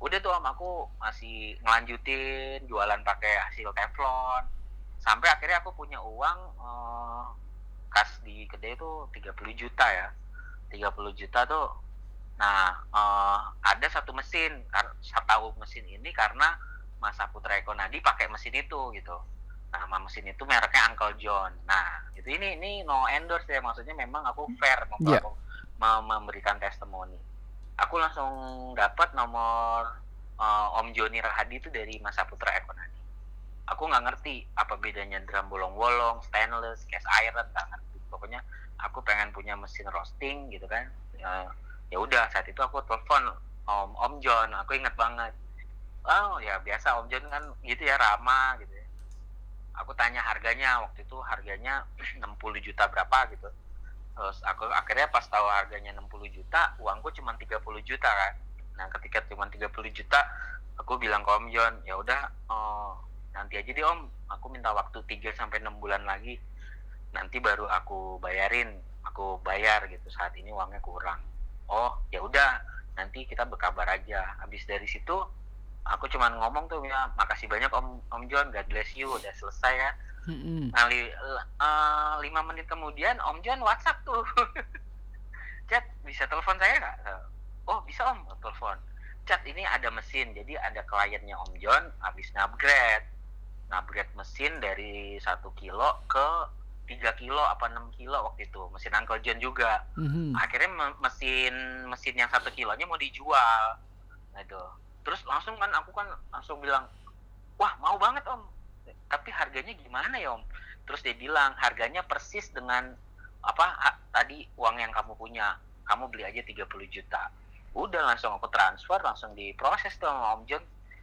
udah tuh om aku masih ngelanjutin jualan pakai hasil teflon sampai akhirnya aku punya uang uh, kas di kedai itu 30 juta ya. 30 juta tuh nah uh, ada satu mesin saya tahu mesin ini karena Mas Saputra Nadi pakai mesin itu gitu nah mesin itu mereknya Uncle John nah itu ini ini no endorse ya maksudnya memang aku fair yeah. memberikan testimoni aku langsung dapat nomor uh, Om Joni Rahadi itu dari Mas Saputra Nadi aku nggak ngerti apa bedanya drum bolong-bolong, stainless, cast iron, nggak ngerti. Pokoknya aku pengen punya mesin roasting gitu kan. Ya, ya udah saat itu aku telepon Om Om John, aku inget banget. Oh ya biasa Om John kan gitu ya ramah gitu ya. Aku tanya harganya waktu itu harganya [clears throat] 60 juta berapa gitu. Terus aku akhirnya pas tahu harganya 60 juta, uangku cuma 30 juta kan. Nah ketika cuma 30 juta, aku bilang ke Om John, ya udah oh, nanti aja deh om. Aku minta waktu 3 sampai enam bulan lagi. Nanti baru aku bayarin aku bayar gitu. Saat ini uangnya kurang. Oh ya udah nanti kita berkabar aja. Habis dari situ aku cuman ngomong tuh ya makasih banyak om om John God bless you udah selesai ya. Mm-hmm. nah li, uh, lima menit kemudian om John WhatsApp tuh. [laughs] Chat bisa telepon saya nggak? Oh bisa om telepon. Cat ini ada mesin jadi ada kliennya om John habis upgrade upgrade mesin dari satu kilo ke tiga kilo apa 6 kilo waktu itu mesin Uncle John juga.
Mhm.
akhirnya me- mesin mesin yang satu kilonya mau dijual. Nah itu terus langsung kan aku kan langsung bilang wah mau banget om. Tapi harganya gimana ya om? Terus dia bilang harganya persis dengan apa ha- tadi uang yang kamu punya. Kamu beli aja 30 juta. Udah langsung aku transfer langsung diproses tuh sama om John.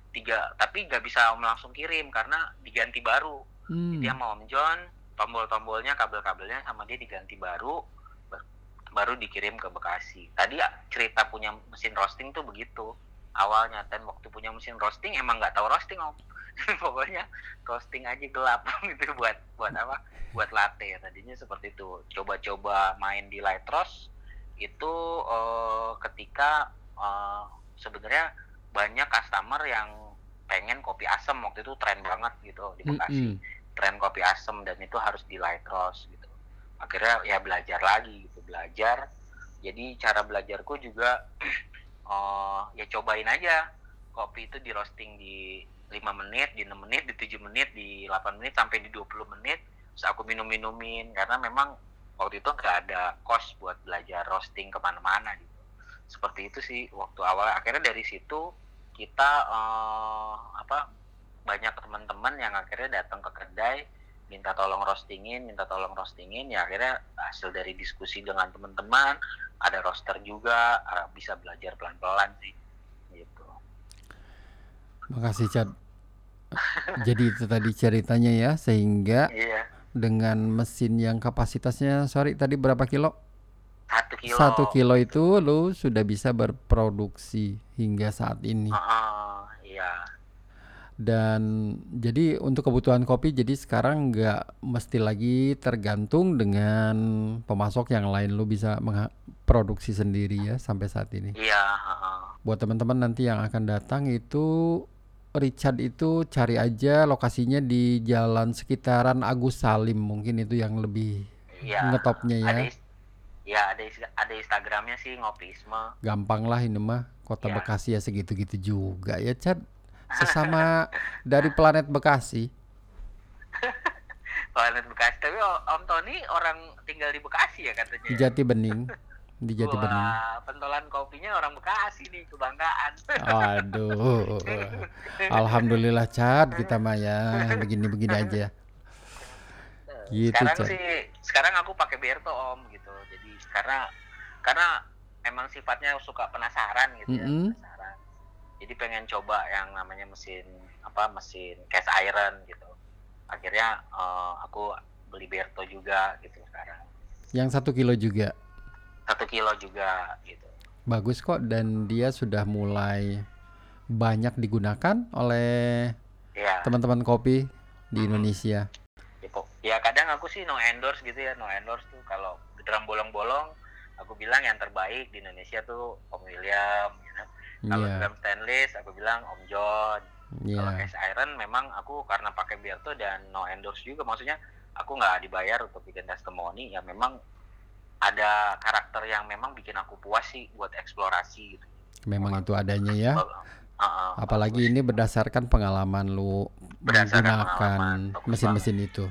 Tiga tapi nggak bisa om langsung kirim karena diganti baru.
Hmm.
dia sama Om John tombol-tombolnya kabel-kabelnya sama dia diganti baru ba- baru dikirim ke Bekasi. Tadi cerita punya mesin roasting tuh begitu awalnya dan waktu punya mesin roasting emang nggak tahu roasting om. [laughs] Pokoknya roasting aja gelap [laughs] gitu buat buat apa? Buat latte tadinya seperti itu. Coba-coba main di light roast itu eh, ketika eh, sebenarnya banyak customer yang pengen kopi asam waktu itu tren banget gitu di Bekasi.
Mm-mm.
tren kopi asam dan itu harus di light roast gitu. Akhirnya ya belajar lagi gitu belajar. Jadi cara belajarku juga [clears throat] eh, ya cobain aja. Kopi itu di roasting di 5 menit di 6 menit di 7 menit di 8 menit sampai di 20 menit. Terus aku minum-minumin karena memang waktu itu nggak ada cost buat belajar roasting ke mana-mana gitu. Seperti itu sih waktu awal. Akhirnya dari situ kita eh, apa banyak teman-teman yang akhirnya datang ke kedai minta tolong roastingin, minta tolong roastingin, ya akhirnya hasil dari diskusi dengan teman-teman, ada roaster juga, eh, bisa belajar pelan-pelan sih, gitu.
Makasih Chad. Jadi itu tadi ceritanya ya sehingga
Iya,
dengan mesin yang kapasitasnya sorry tadi berapa kilo?
satu kilo.
Satu kilo itu lu sudah bisa berproduksi hingga saat ini.
Heeh, iya,
Dan jadi untuk kebutuhan kopi jadi sekarang nggak mesti lagi tergantung dengan pemasok yang lain lu bisa produksi sendiri ya sampai saat ini.
iya, heeh.
Buat teman-teman nanti yang akan datang itu Richard itu cari aja lokasinya di jalan sekitaran Agus Salim mungkin itu yang lebih
iya.
ngetopnya ya.
Ada, ya ada ada Instagramnya sih ngopisme.
Gampang lah ini mah kota
Ya.
Bekasi ya segitu-gitu juga ya Chad. Sesama dari planet Bekasi. [laughs]
Planet Bekasi, tapi Om Tony orang tinggal di Bekasi ya katanya.
Di Jati Bening. Di Jati Bening.
Wah, pentolan kopinya orang Bekasi nih, kebanggaan.
Aduh. [laughs] Alhamdulillah Chad kita mah ya begini-begini aja. [laughs] Gitu,
sekarang
Chan.
sih sekarang aku pakai Berto om gitu jadi karena karena emang sifatnya suka penasaran gitu ya
Mm-mm.
penasaran jadi pengen coba yang namanya mesin apa mesin cast iron gitu. Akhirnya eh, aku beli Berto juga gitu sekarang.
Yang satu kilo juga?
Satu kilo juga gitu.
Bagus kok dan dia sudah mulai banyak digunakan oleh
ya
teman-teman kopi di Indonesia.
pok- ya kadang aku sih no endorse gitu ya no endorse tuh. Kalau drum bolong-bolong aku bilang yang terbaik di Indonesia tuh Om William gitu. Kalau
Iya,
drum stainless aku bilang Om John kalau
iya.
cast iron memang aku karena pakai Berto dan no endorse juga maksudnya aku nggak dibayar untuk bikin testimoni ya memang ada karakter yang memang bikin aku puas sih buat eksplorasi gitu
Memang itu adanya ya.
Uh, uh,
Apalagi
bagus.
ini berdasarkan pengalaman lu
Berdasarkan
menggunakan mesin-mesin itu.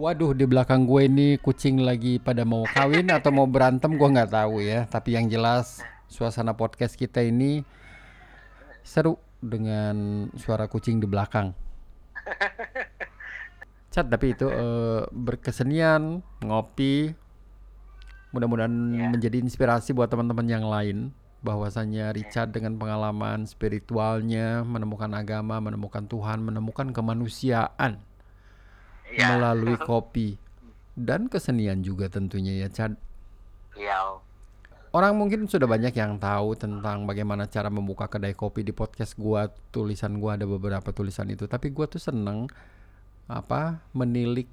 Waduh, di belakang gue ini kucing lagi pada mau kawin atau mau berantem gue nggak tahu ya. Tapi yang jelas suasana podcast kita ini seru dengan suara kucing di belakang. [laughs] Cat, tapi itu eh, berkesenian, ngopi, mudah-mudahan
Iya.
menjadi inspirasi buat teman-teman yang lain bahwasanya Richard dengan pengalaman spiritualnya menemukan agama, menemukan Tuhan, menemukan kemanusiaan
Iya,
melalui [laughs] kopi dan kesenian juga tentunya ya Chad.
iya.
Orang mungkin sudah banyak yang tahu tentang bagaimana cara membuka kedai kopi di podcast gua. Tulisan gua ada beberapa tulisan itu, tapi gua tuh seneng apa menilik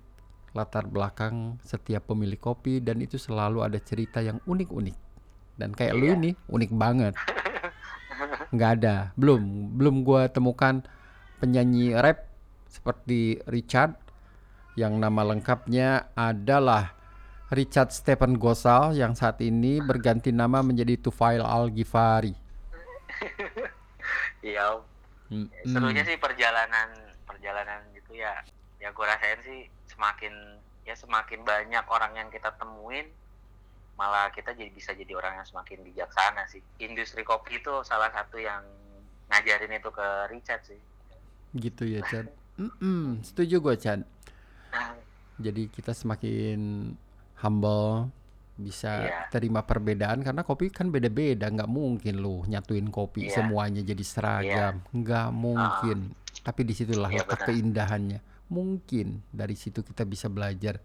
latar belakang setiap pemilik kopi dan itu selalu ada cerita yang unik-unik. Dan kayak lu
Iya.
ini unik banget. nggak ada, belum belum gua temukan penyanyi rap seperti Richard yang nama lengkapnya adalah Richard Stephen Gosal yang saat ini berganti nama menjadi Tufail Al Ghifari. [laughs]
Iya.
Hmm,
serunya sih perjalanan perjalanan gitu ya. Ya gue rasain sih semakin ya semakin banyak orang yang kita temuin malah kita jadi bisa jadi orang yang semakin bijaksana sih. Industri kopi itu salah satu yang ngajarin itu ke Richard sih.
Gitu ya Chan. [laughs] Mm-mm, setuju gue Chan.
Nah,
Jadi kita semakin humble, bisa
Iya.
terima perbedaan karena kopi kan beda-beda, nggak mungkin lu nyatuin kopi
Iya.
semuanya jadi seragam, nggak mungkin. Tapi di situlah
Iya,
letak
benar.
keindahannya. Mungkin dari situ kita bisa belajar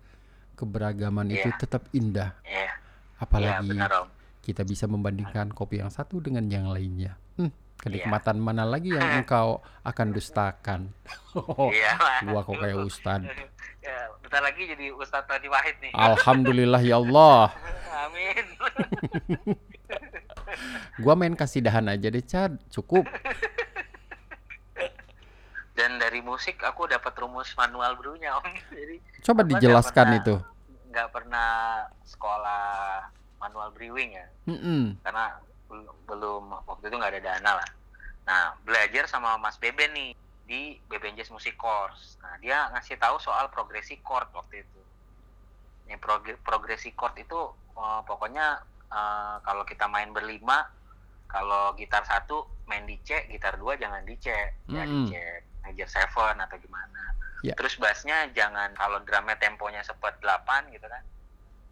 keberagaman itu
Iya.
tetap indah.
Iya, iya
Apalagi
benar Om.
kita bisa membandingkan kopi yang satu dengan yang lainnya. Hmm, kenikmatan
Iya.
mana lagi yang [laughs] engkau akan dustakan? [laughs]
Iya lah.
Gua kok kayak ustad. [laughs]
Ya, bentar lagi jadi Ustadz Tony Wahid nih.
Alhamdulillah ya Allah.
Amin. [laughs]
Gua main kasidahan aja deh, Chad. Cukup.
Dan dari musik aku dapat rumus manual brewnya Om. Jadi
Coba dijelaskan
pernah-
itu.
nggak pernah sekolah manual brewing ya.
Mm-mm.
karena bel- belum waktu itu nggak ada dana lah. Nah belajar sama Mas Beben nih di Beben Jazz Music Course. Nah dia ngasih tahu soal progresi chord waktu itu. Nih prog- progresi chord itu eh, pokoknya eh, kalau kita main berlima, kalau gitar satu main di C, gitar dua jangan di C, ya di
Mm-mm.
C major seven atau gimana.
Ya.
Terus bassnya jangan kalau drumnya temponya 8 gitu kan.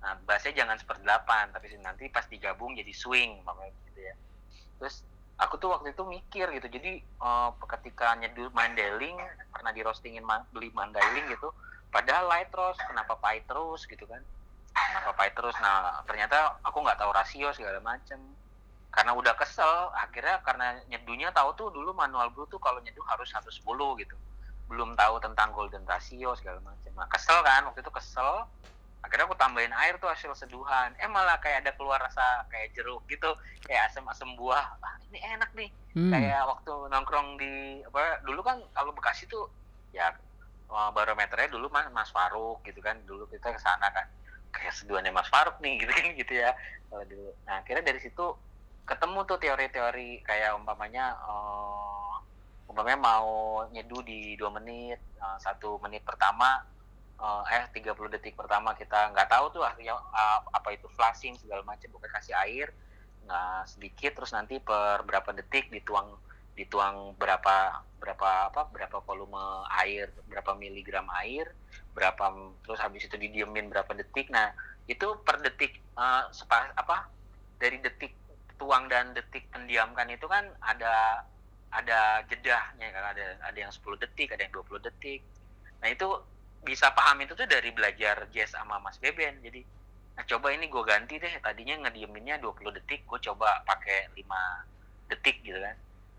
Nah, bassnya jangan seperti 8, tapi nanti pas digabung jadi swing makanya gitu ya. Terus aku tuh waktu itu mikir gitu. Jadi eh, ketika nyeduh Mandailing pernah di roastingin ma- beli Mandailing gitu, padahal light roast, kenapa pahit terus gitu kan? Kenapa pahit terus? Nah, ternyata aku nggak tahu rasio segala macem. Karena udah kesel, akhirnya karena nyeduhnya tahu tuh dulu manual brew tuh kalau nyeduh harus 110 gitu. Belum tahu tentang golden ratio segala macam. Nah, kesel kan waktu itu kesel akhirnya aku tambahin air tuh hasil seduhan. Eh malah kayak ada keluar rasa kayak jeruk gitu. Kayak asam-asam buah. Ah, ini enak nih.
Hmm.
kayak waktu nongkrong di apa dulu kan kalau Bekasi tuh ya barometernya dulu mas Mas Faruk gitu kan. Dulu kita ke sana kan. Kayak seduhannya Mas Faruk nih [laughs] gitu kan gitu ya kalau dulu. Nah akhirnya dari situ ketemu tuh teori-teori kayak umpamanya eh, umpamanya mau nyeduh di dua menit eh, satu menit pertama eh, eh 30 detik pertama kita nggak tahu tuh artinya eh, apa itu flashing segala macam pokoknya kasih air nah sedikit terus nanti per berapa detik dituang dituang berapa berapa apa berapa volume air berapa miligram air berapa terus habis itu didiemin berapa detik. Nah itu per detik eh, sepa, apa dari detik tuang dan detik pendiamkan itu kan ada ada jedahnya kan ada ada yang 10 detik ada yang 20 detik. Nah itu bisa paham itu tuh dari belajar jazz sama Mas Beben. Jadi nah coba ini gue ganti deh. Tadinya ngedieminnya 20 detik gue coba pakai 5 detik gitu kan.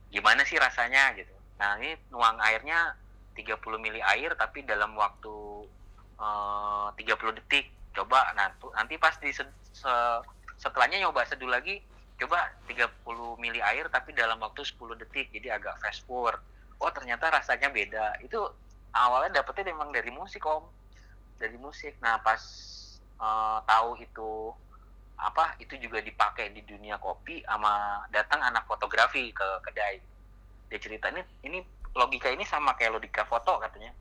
Gimana sih rasanya? Gitu. Nah ini nuang airnya 30 mili air tapi dalam waktu eh, 30 detik. Coba tuh- nanti pas di se- se- setelahnya nyoba seduh lagi coba 30 mili air tapi dalam waktu 10 detik. Jadi agak fast forward. Oh ternyata rasanya beda. Itu awalnya dapetnya memang dari musik om. Dari musik. Nah pas eh, tahu itu apa itu juga dipakai di dunia kopi sama datang anak fotografi ke kedai. Dia cerita ini ini logika ini sama kayak logika foto katanya.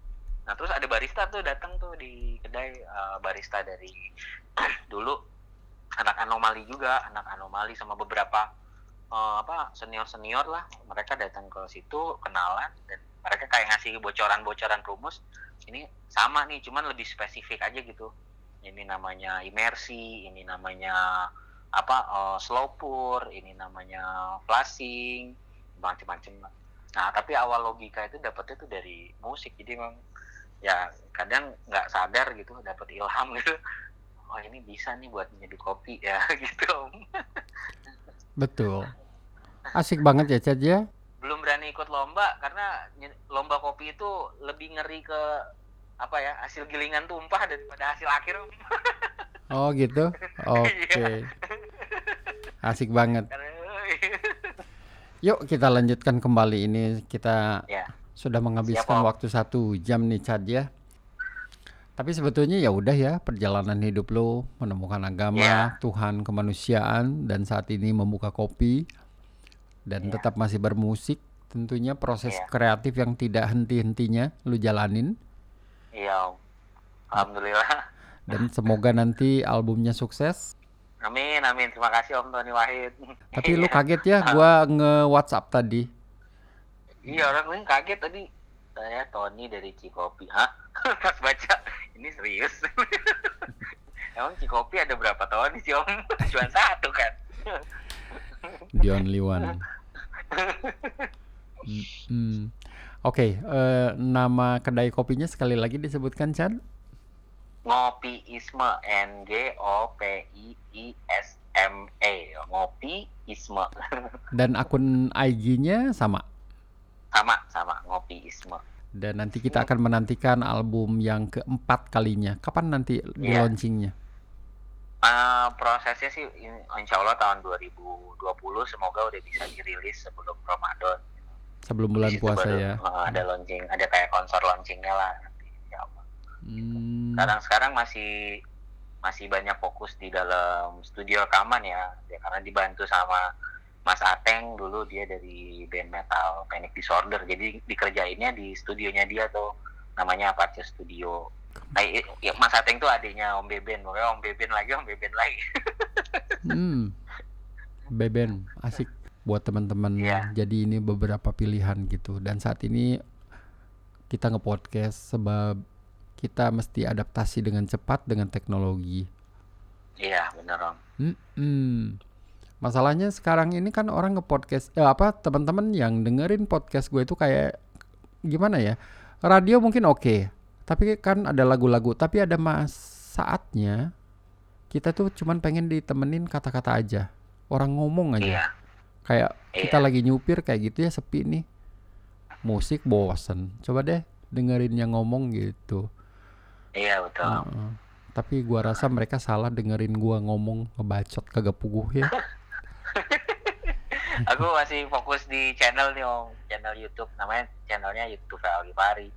Nah terus ada barista tuh datang tuh di kedai eh, barista dari dulu. Anak anomali juga anak anomali sama beberapa eh, apa senior senior lah. Mereka datang ke situ kenalan dan mereka kayak ngasih bocoran-bocoran rumus ini sama nih cuman lebih spesifik aja gitu. Ini namanya imersi ini namanya apa eh, slow pour ini namanya flashing macam-macam nah tapi awal logika itu dapetnya tuh dari musik. Jadi memang ya kadang nggak sadar gitu dapat ilham [laughs] gitu. Oh ini bisa nih buat menjadi kopi ya [laughs] gitu
Betul. Asik banget ya Chad ya.
Belum berani ikut lomba karena lomba kopi itu lebih ngeri ke apa ya hasil gilingan tumpah daripada hasil akhir. [laughs]
Oh gitu. Oke. Asik banget. Yuk kita lanjutkan kembali ini kita
ya
sudah menghabiskan
Siap,
waktu satu jam nih Chad ya. Tapi sebetulnya ya udah ya perjalanan hidup lo menemukan agama,
Iya.
Tuhan, kemanusiaan dan saat ini membuka kopi dan
Iya.
tetap masih bermusik. Tentunya proses
Iya.
kreatif yang tidak henti-hentinya lu jalanin
Iya. Alhamdulillah.
dan semoga nanti albumnya sukses.
Amin, amin. Terima kasih Om Tony Wahid.
Tapi lu
Iya.
kaget ya gua nge-WhatsApp tadi.
Iya, orang lain kaget tadi. Saya Tony dari Cikopi. Hah? [laughs] Pas baca, ini serius. [laughs] Emang Cikopi ada berapa Tony sih Om? [laughs] Cuma satu kan?
The only one. Hmm. Oke, eh, nama kedai kopinya sekali lagi disebutkan Chan.
Ngopi Isme N G O P I I S M E. Ngopi Isme. [laughs]
Dan akun IG-nya sama.
sama sama Ngopi Isme.
Dan nanti kita akan menantikan album yang keempat kalinya. Kapan nanti di
Iya.
launchingnya?
Eh, prosesnya sih in- insya Allah tahun 2020 semoga udah bisa dirilis sebelum Ramadan.
Sebelum bulan
Di situ
puasa
baru,
ya.
eh, ada launching, ada kayak konser launchingnya lah nanti. insya Allah.
Hmm,
Sekarang sekarang masih masih banyak fokus di dalam studio rekaman ya, ya karena dibantu sama Mas Ateng dulu dia dari band metal Panic Disorder, jadi dikerjainnya di studionya dia tuh namanya Apache Studio. Nah, Mas Ateng tuh adiknya Om Beben, pokoknya Om Beben lagi, Om Beben lagi. [laughs]
hmm. Beben, asik buat teman-teman.
Iya.
Jadi ini beberapa pilihan gitu. Dan saat ini kita nge-podcast sebab kita mesti adaptasi dengan cepat dengan teknologi.
Iya, bener Om.
Hmm. Masalahnya sekarang ini kan orang nge-podcast eh, apa teman-teman yang dengerin podcast gue itu kayak gimana ya? Radio mungkin oke, tapi kan ada lagu-lagu, tapi ada mas saatnya kita tuh cuman pengen ditemenin kata-kata aja. Orang ngomong aja.
Iya,
Kayak kita
Iya.
lagi nyupir kayak gitu ya sepi nih. Musik bosen. Coba deh dengerin yang ngomong gitu.
iya betul.
Heeh. Tapi gua rasa mereka salah dengerin gua ngomong ngebacot kagak puguh ya. [laughs]
Aku masih fokus di channel nih Om, channel YouTube namanya channelnya YouTube Aldi Pari.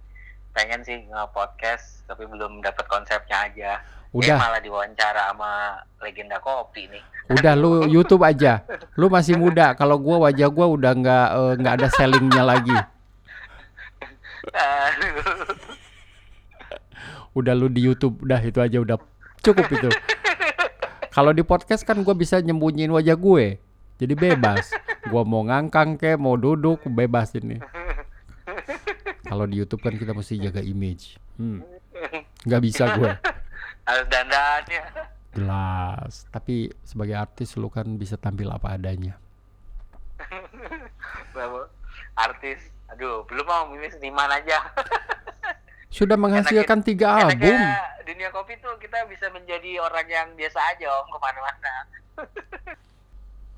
Pengen sih nge-podcast tapi belum dapat konsepnya aja. Eh,
Udah,
malah diwawancara sama legenda kopi nih.
udah lu [laughs] YouTube aja. Lu masih muda. Kalau gua wajah gua udah nggak eh, nggak ada sellingnya lagi. Udah lu di YouTube, udah itu aja udah cukup itu. Kalau di podcast kan gua bisa nyembunyiin wajah gue. Jadi bebas. Gua mau ngangkang ke, mau duduk, bebas ini. Kalau di YouTube kan kita mesti jaga image. Hmm. [laughs] Nggak bisa gue.
Harus dandannya.
Jelas. Tapi sebagai artis lu kan bisa tampil apa adanya. [laughs]
Artis. Aduh, belum mau ini seniman aja. [laughs]
Sudah menghasilkan tiga album.
Enaknya dunia kopi tuh kita bisa menjadi orang yang biasa aja om ke mana-mana.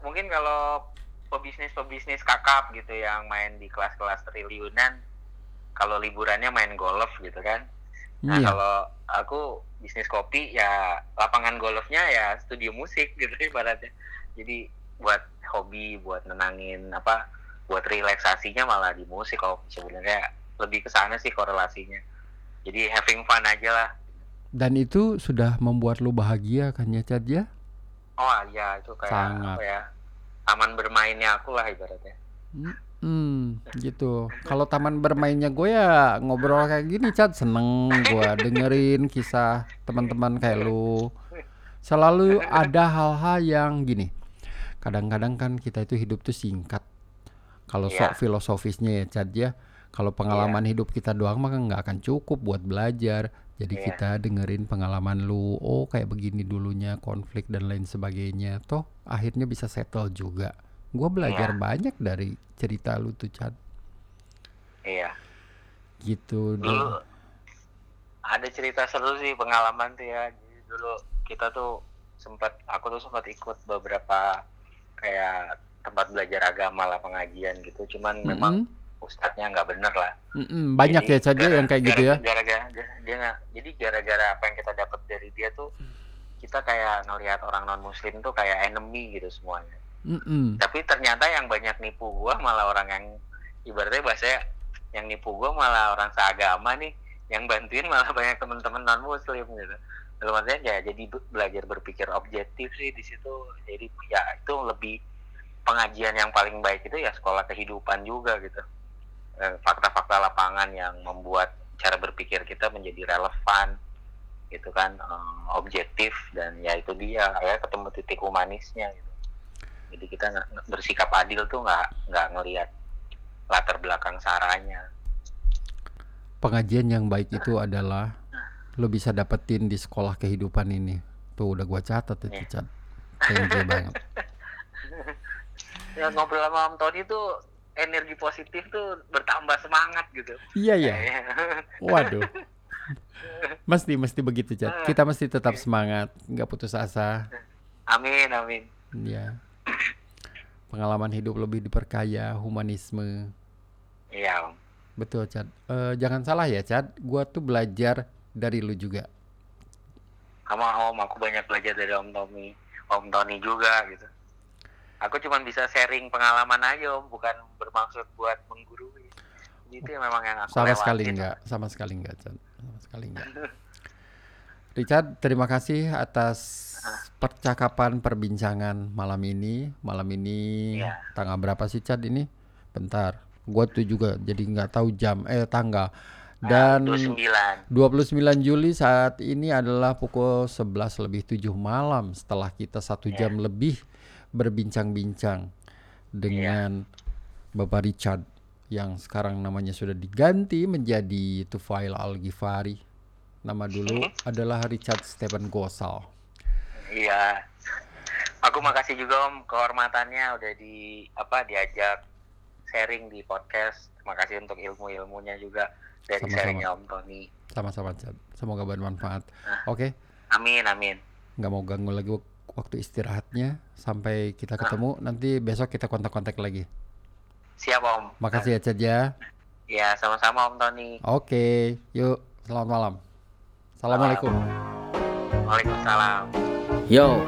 Mungkin kalau pebisnis-pebisnis kakap gitu yang main di kelas-kelas triliunan, kalau liburannya main golf gitu kan. Nah
Iya.
kalau aku bisnis kopi ya lapangan golfnya ya studio musik [laughs] gitu ibaratnya. Jadi buat hobi, buat nenangin apa, buat relaksasinya malah di musik kalau sebenarnya lebih ke sana sih korelasinya. Jadi having fun aja lah.
Dan itu sudah membuat lu bahagia kan ya Chad ya?
Oh iya itu kayak
Sangat.
apa ya? Taman bermainnya aku lah ibaratnya.
Hmm, gitu. Kalau taman bermainnya gue ya ngobrol kayak gini, Chat. Seneng gue dengerin kisah teman-teman kayak lu. Selalu ada hal-hal yang gini. Kadang-kadang kan kita itu hidup tuh singkat. Kalau
Iya.
sok filosofisnya ya, Chat ya. Kalau pengalaman hidup kita doang mah nggak akan cukup buat belajar. Jadi
Iya.
kita dengerin pengalaman lu. Oh, kayak begini dulunya konflik dan lain sebagainya. Toh akhirnya bisa settle juga. Gue belajar
Iya.
banyak dari cerita lu tuh, Chat.
Iya.
Gitu.
Dulu ada cerita seru sih pengalaman tuh ya. Jadi dulu kita tuh sempat aku tuh sempat ikut beberapa kayak tempat belajar agama lah pengajian gitu. Cuman memang
Mm-mm.
ustadznya nggak bener lah.
Mm-mm, Banyak
Jadi
ya, Chat ya,
gara-
yang kayak gitu ya.
Gara-gara dia nggak. Jadi gara-gara apa yang kita dapat dari dia tuh kita kayak ngelihat orang non muslim tuh kayak enemy gitu semuanya.
Mm-mm.
tapi ternyata yang banyak nipu gua malah orang yang ibaratnya bahasa yang nipu gua malah orang seagama nih yang bantuin malah banyak teman-teman non muslim gitu. Dalam artian ya jadi be- belajar berpikir objektif sih di situ. Jadi ya itu lebih pengajian yang paling baik itu ya sekolah kehidupan juga gitu. Eh, fakta-fakta lapangan yang membuat cara berpikir kita menjadi relevan gitu kan eh, objektif dan ya itu dia ya ketemu titik humanisnya gitu jadi kita nggak- bersikap adil tuh nggak nggak ngelihat latar belakang saranya
Pengajian yang baik itu adalah lo bisa dapetin di sekolah kehidupan ini. Tuh udah gua catat itu,
Iya.
Chan. Thank you banget.
ya ngobrol sama Om Tony tuh energi positif tuh bertambah semangat gitu
Iya ya. Waduh. Mesti mesti begitu, Chan. Kita mesti tetap semangat, nggak putus asa.
amin amin
Ya. Pengalaman hidup lebih diperkaya, humanisme.
iya Om
Betul, Chan. Eh, jangan salah ya, Chan. Gua tuh belajar dari lu juga.
sama Om aku banyak belajar dari Om Tommy Om Tony juga gitu aku cuma bisa sharing pengalaman aja Om bukan bermaksud buat menggurui itu yang memang yang aku
Sama sekali enggak, sama sekali enggak, Chan. Sama sekali enggak. [laughs] Richard, terima kasih atas percakapan perbincangan malam ini. Malam ini
Iya.
tanggal berapa sih, Chan ini? Bentar. Gua tuh juga jadi nggak tahu jam eh tanggal.
Ah,
Dan
29
29 Juli saat ini adalah pukul 11 lebih 7 malam setelah kita satu
Iya.
jam lebih berbincang-bincang dengan Bapak Richard yang sekarang namanya sudah diganti menjadi Tufail Al-Ghifari. Nama dulu adalah Richard Stephen Gosal.
Iya. Aku makasih juga Om kehormatannya udah di apa diajak sharing di podcast. Terima kasih untuk ilmu-ilmunya juga dari
Sama-sama.
sharingnya Om Tony.
Sama-sama Chad. Semoga bermanfaat.
Ah.
Oke,
Amin amin.
nggak mau ganggu lagi wak- waktu istirahatnya sampai kita ketemu. Nanti besok kita kontak-kontak lagi.
Siap Om.
Makasih ya Chad ya.
Ya sama-sama Om Tony.
Oke, yuk selamat malam. Assalamualaikum.
Waalaikumsalam.
Yo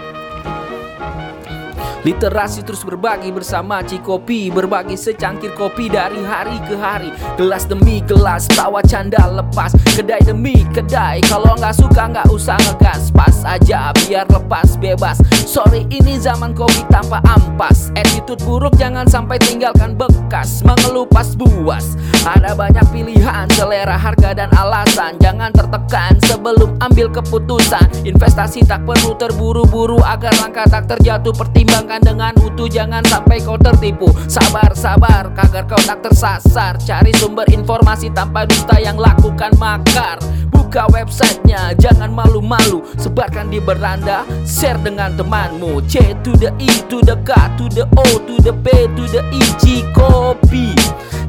Literasi terus berbagi bersama Cikopi Berbagi secangkir kopi dari hari ke hari. Gelas demi gelas, tawa canda lepas. Kedai demi kedai, kalau nggak suka nggak usah ngegas. Pas aja biar lepas bebas. Sorry ini zaman kopi tanpa ampas. Attitude buruk jangan sampai tinggalkan bekas. Mengeluh pas buas. Ada banyak pilihan, selera harga dan alasan. Jangan tertekan sebelum ambil keputusan. Investasi tak perlu terburu-buru Agar langkah tak terjatuh. Pertimbangkan dengan utuh Jangan sampai kau tertipu. Sabar, sabar Agar kau tak tersasar. Cari sumber informasi tanpa dusta yang lakukan makar. Buka websitenya, jangan malu-malu. Sebarkan di beranda, share dengan temanmu. C to the E to the K to the O to the P to the I Cikopi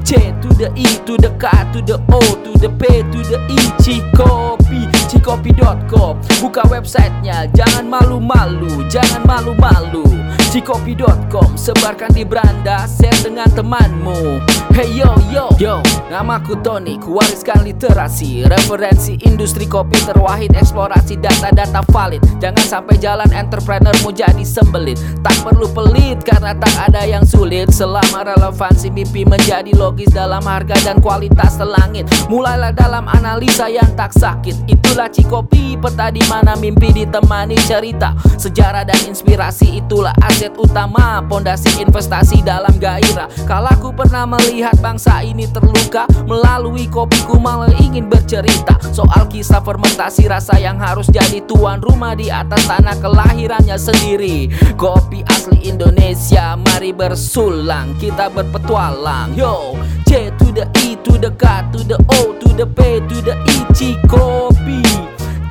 C to the E to the K to the O to the P to the I Cikopi Cikopi.com Buka websitenya. Jangan malu-malu Jangan malu-malu. Cikopi.com Sebarkan di beranda Share dengan temanmu. Hey yo yo. Yo. Namaku Tony Kuwariskan literasi Referensi industri kopi terwahid Eksplorasi data-data valid. Jangan sampai jalan entrepreneurmu jadi sembelit. Tak perlu pelit Karena tak ada yang sulit. Selama relevansi mimpi menjadi logis Dalam harga dan kualitas selangit. Mulailah dalam analisa yang tak sakit. Itulah Cikopi Peta di mana mimpi ditemani cerita. Sejarah dan inspirasi itulah aset utama Pondasi investasi dalam gairah. Kala ku pernah melihat bangsa ini terluka Melalui kopiku malah ingin bercerita. Soal kisah fermentasi rasa yang harus jadi tuan rumah Di atas tanah kelahirannya sendiri. Kopi asli Indonesia Mari bersulang kita berpetualang. Yo C to the E to the K to the O to the P to the I Cikopi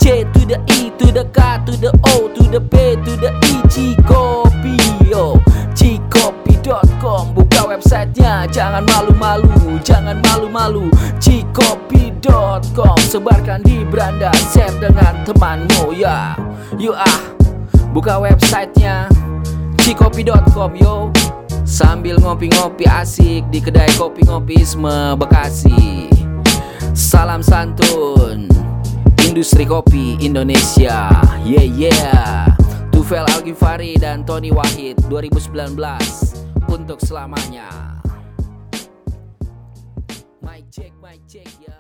C to the E to the K to the O to the P to the I Cikopi Yo Cikopi.com Buka websitenya Jangan malu-malu Jangan malu-malu Cikopi.com Sebarkan di beranda Share dengan temanmu ya Yuk ah Buka websitenya Cikopi.com yo Sambil ngopi-ngopi asik di kedai kopi ngopisme Bekasi. Salam santun Industri kopi Indonesia. Yeah yeah. Tufel Algifari dan Tony Wahid 2019 Untuk selamanya. Mic check, mic check ya